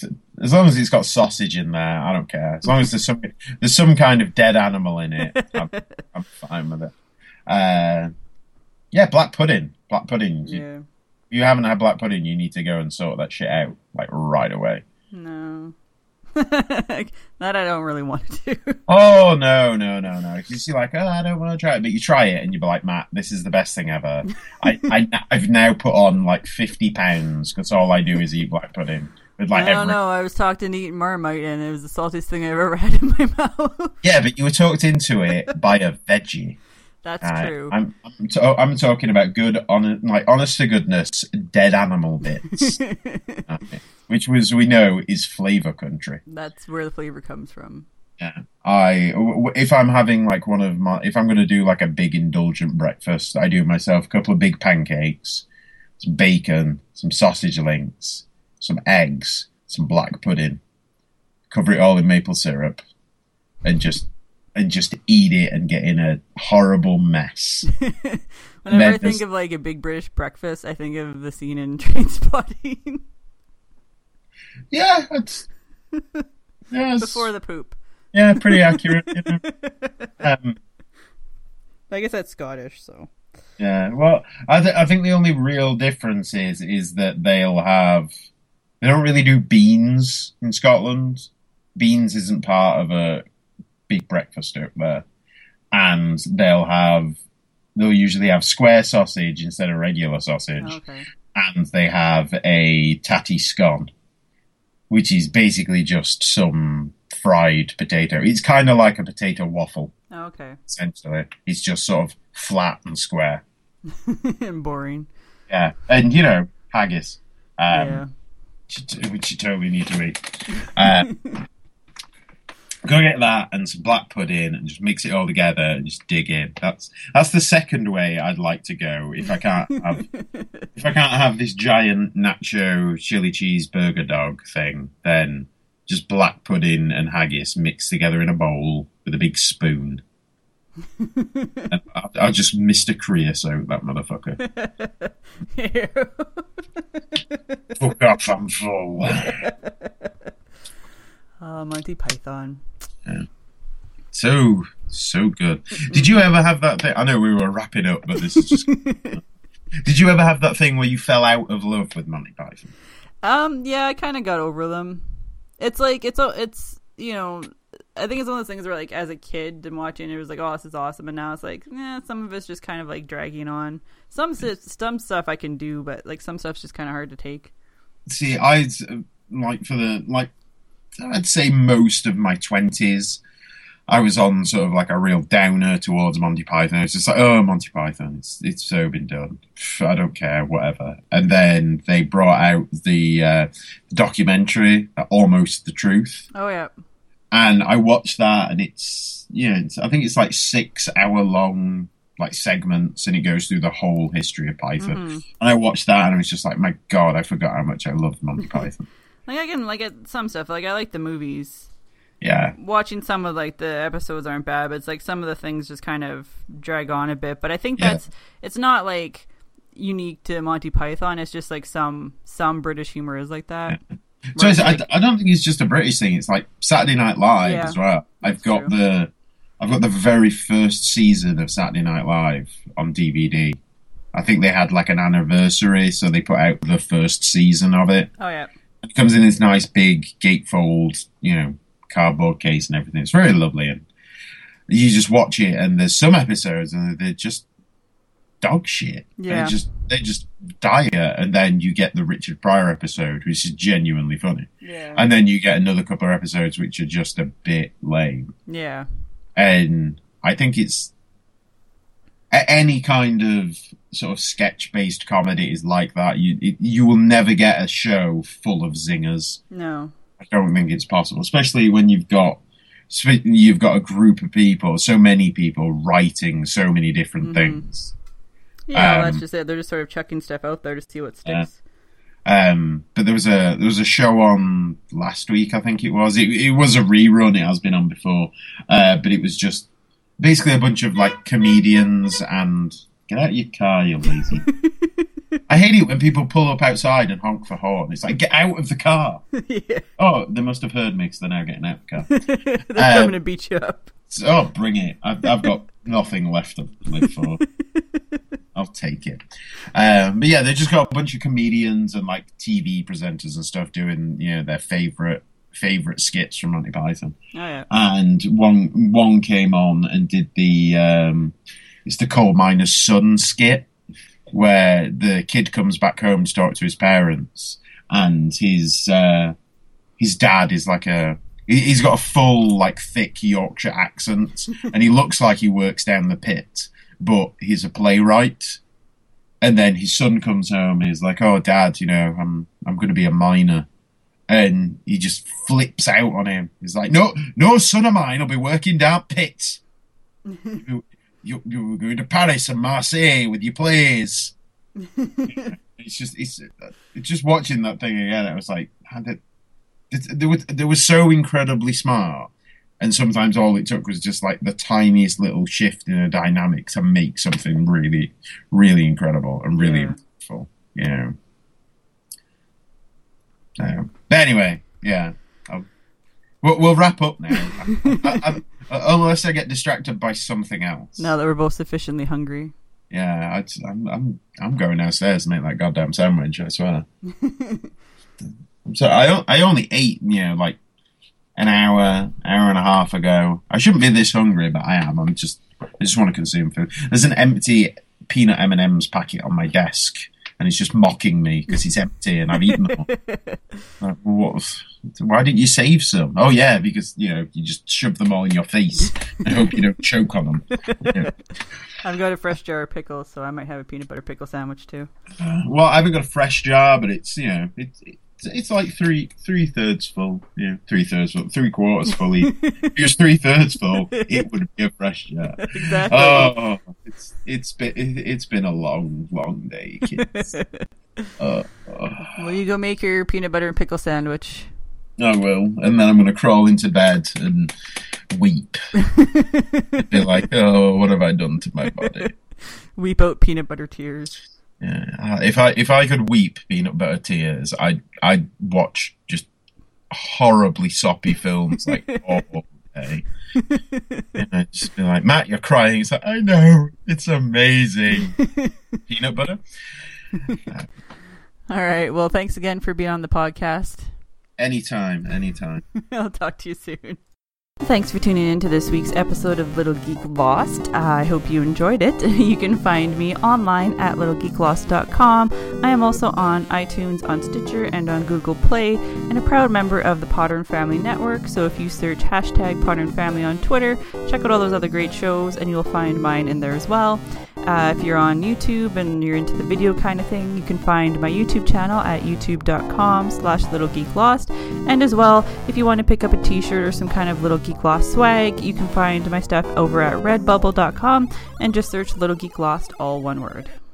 As long as it's got sausage in there, I don't care. As long as there's some there's some kind of dead animal in it, I'm, I'm fine with it. Uh, yeah, black pudding. Black pudding. Yeah. If you haven't had black pudding, you need to go and sort that shit out like right away. No. that I don't really want to do. Oh no, no, no, no! You see, like, oh, I don't want to try it, but you try it, and you'd be like, Mat, this is the best thing ever. I, I, I've now put on like fifty pounds because all I do is eat black pudding with like I don't every. know. I was talked into eating Marmite, and it was the saltiest thing I've ever had in my mouth. Yeah, but you were talked into it by a veggie. That's Uh, true. I'm, I'm, to- I'm talking about good, on, like honest to goodness, dead animal bits, Okay. which was we know is flavor country. That's where the flavor comes from. Yeah. I w- if I'm having like one of my if I'm going to do like a big indulgent breakfast, I do myself a couple of big pancakes, some bacon, some sausage links, some eggs, some black pudding, cover it all in maple syrup, and just and just eat it and get in a horrible mess. Whenever then I think there's- of like a big British breakfast, I think of the scene in Trainspotting yeah, it's yeah, it's- before the poop. yeah, pretty accurate. You know? um, I guess that's Scottish, so Yeah, well, I, th- I think the only real difference is is that they'll have they don't really do beans in Scotland. Beans isn't part of a big breakfast out there, and they'll have they'll usually have square sausage instead of regular sausage, okay. and they have a tatty scone. which is basically just some fried potato. It's kind of like a potato waffle, Oh, okay. essentially. It's just sort of flat and square. And boring. Yeah, and you know haggis, um, yeah. which, you- which you totally need to eat. Uh, go get that and some black pudding and just mix it all together and just dig in. That's that's the second way I'd like to go if I can't have if I can't have this giant nacho chili cheese burger dog thing. Then just black pudding and haggis mixed together in a bowl with a big spoon. and I'll, I'll just Mr. Creosote that motherfucker. Fuck off, I'm full. Uh, Monty Python. Yeah. So so good. Did you ever have that thing? I know we were wrapping up, but this is just. Did you ever have that thing where you fell out of love with Monty Python? Um, yeah, I kind of got over them. It's like it's a, it's you know, I think it's one of those things where like as a kid and watching it was like, oh, this is awesome, and now it's like, yeah, some of it's just kind of like dragging on. Some some stuff I can do, but like some stuff's just kind of hard to take. See, uh, like for the like, I'd say most of my twenties, I was on sort of like a real downer towards Monty Python. It's just like, oh, Monty Python, it's it's so been done. I don't care, whatever. And then they brought out the uh, documentary, uh, Almost the Truth. Oh yeah, and I watched that, and it's you know, it's, I think it's like six hour long like segments, and it goes through the whole history of Python. Mm-hmm. And I watched that, and I was just like, my god, I forgot how much I loved Monty Python. Like I can like at some stuff. Like I like the movies. Yeah, Watching some of like the episodes aren't bad, but it's like some of the things just kind of drag on a bit. But I think Yeah. that's it's not like unique to Monty Python. It's just like some some British humor is like that. so it's, Right, I, I don't think it's just a British thing. It's like Saturday Night Live Yeah, as well. I've got true. the I've got the very first season of Saturday Night Live on DVD. I think they had like an anniversary, so they put out the first season of it. Oh yeah. It comes in this nice big gatefold, you know, cardboard case and everything. It's very lovely, and you just watch it. And there's some episodes, and they're just dog shit. Yeah. they just they just dire, and then you get the Richard Pryor episode, which is genuinely funny, Yeah. and then you get another couple of episodes which are just a bit lame. yeah. And I think it's any kind of sort of sketch based comedy is like that. You it, you will never get a show full of zingers. No. I don't think it's possible, especially when you've got you've got a group of people, so many people writing so many different things. Yeah, Um, that's just it. They're just sort of chucking stuff out there to see what sticks. Um, but there was a there was a show on last week, I think it was. It, it was a rerun. It has been on before, uh, but it was just basically a bunch of like comedians and get out of your car, you lazy. I hate it when people pull up outside and honk for horn. It's like get out of the car. yeah. Oh, they must have heard me because they're now getting out of the car. They're Um, coming to beat you up. So, oh, bring it! I've, I've got nothing left to live for. I'll take it. Um, but yeah, they just got a bunch of comedians and like TV presenters and stuff doing you know their favorite favorite skits from Monty Python. Oh yeah. And one one came on and did the um, it's the coal miner's son skit where the kid comes back home to talk to his parents and his uh, his dad is like a he- he's got a full like thick Yorkshire accent and he looks like he works down the pit but he's a playwright and then his son comes home and he's like oh dad you know I'm I'm going to be a miner and he just flips out on him he's like no no son of mine will be working down pits you, you, you're going to Paris and Marseille with your plays it's just it's, it's just watching that thing again. I was like, they were they were so incredibly smart, and sometimes all it took was just like the tiniest little shift in a dynamic to make something really, really incredible and really Yeah. impactful. You know. Um, anyway, yeah, I'll, we'll, we'll wrap up now. I, I, I, unless I get distracted by something else. Now that we're both sufficiently hungry. Yeah, I'd, I'm I'm I'm going downstairs to make that goddamn sandwich. I swear. so I only ate you know like an hour hour and a half ago. I shouldn't be this hungry, but I am. I'm just I just want to consume food. There's an empty peanut M and M's packet on my desk and it's just mocking me because it's empty and I've eaten them. Like, uh, what? Why didn't you save some? Oh yeah, because you know you just shove them all in your face and hope you don't choke on them. You know. I've got a fresh jar of pickles, so I might have a peanut butter pickle sandwich too. Uh, well, I haven't got a fresh jar, but it's you know it's it's, it's like three three thirds full. Yeah, three thirds full, three quarters fully. if it was three thirds full, it would be a fresh jar. Exactly. Oh, it's it's been it's been a long long day, kids. uh, Well, you go make your peanut butter and pickle sandwich. I will, and then I'm going to crawl into bed and weep. be like, oh, what have I done to my body? Weep out peanut butter tears. Yeah, uh, if I if I could weep peanut butter tears, I'd I'd watch just horribly soppy films like all day. You know, just be like, Mat, you're crying. It's like, I know, it's amazing. peanut butter. All right. Well, thanks again for being on the podcast. Anytime, anytime. I'll talk to you soon. Thanks for tuning in to this week's episode of Little Geek Lost. I hope you enjoyed it. You can find me online at littlegeeklost.com. I am also on iTunes, on Stitcher, and on Google Play, and a proud member of the Potter and Family Network. So if you search hashtag Potter and Family on Twitter, check out all those other great shows, and you'll find mine in there as well. Uh, if you're on YouTube and you're into the video kind of thing, you can find my YouTube channel at youtube.com slash littlegeeklost. And as well, if you want to pick up a t-shirt or some kind of Little Geek Lost swag, you can find my stuff over at redbubble.com and just search Little Geek Lost, all one word.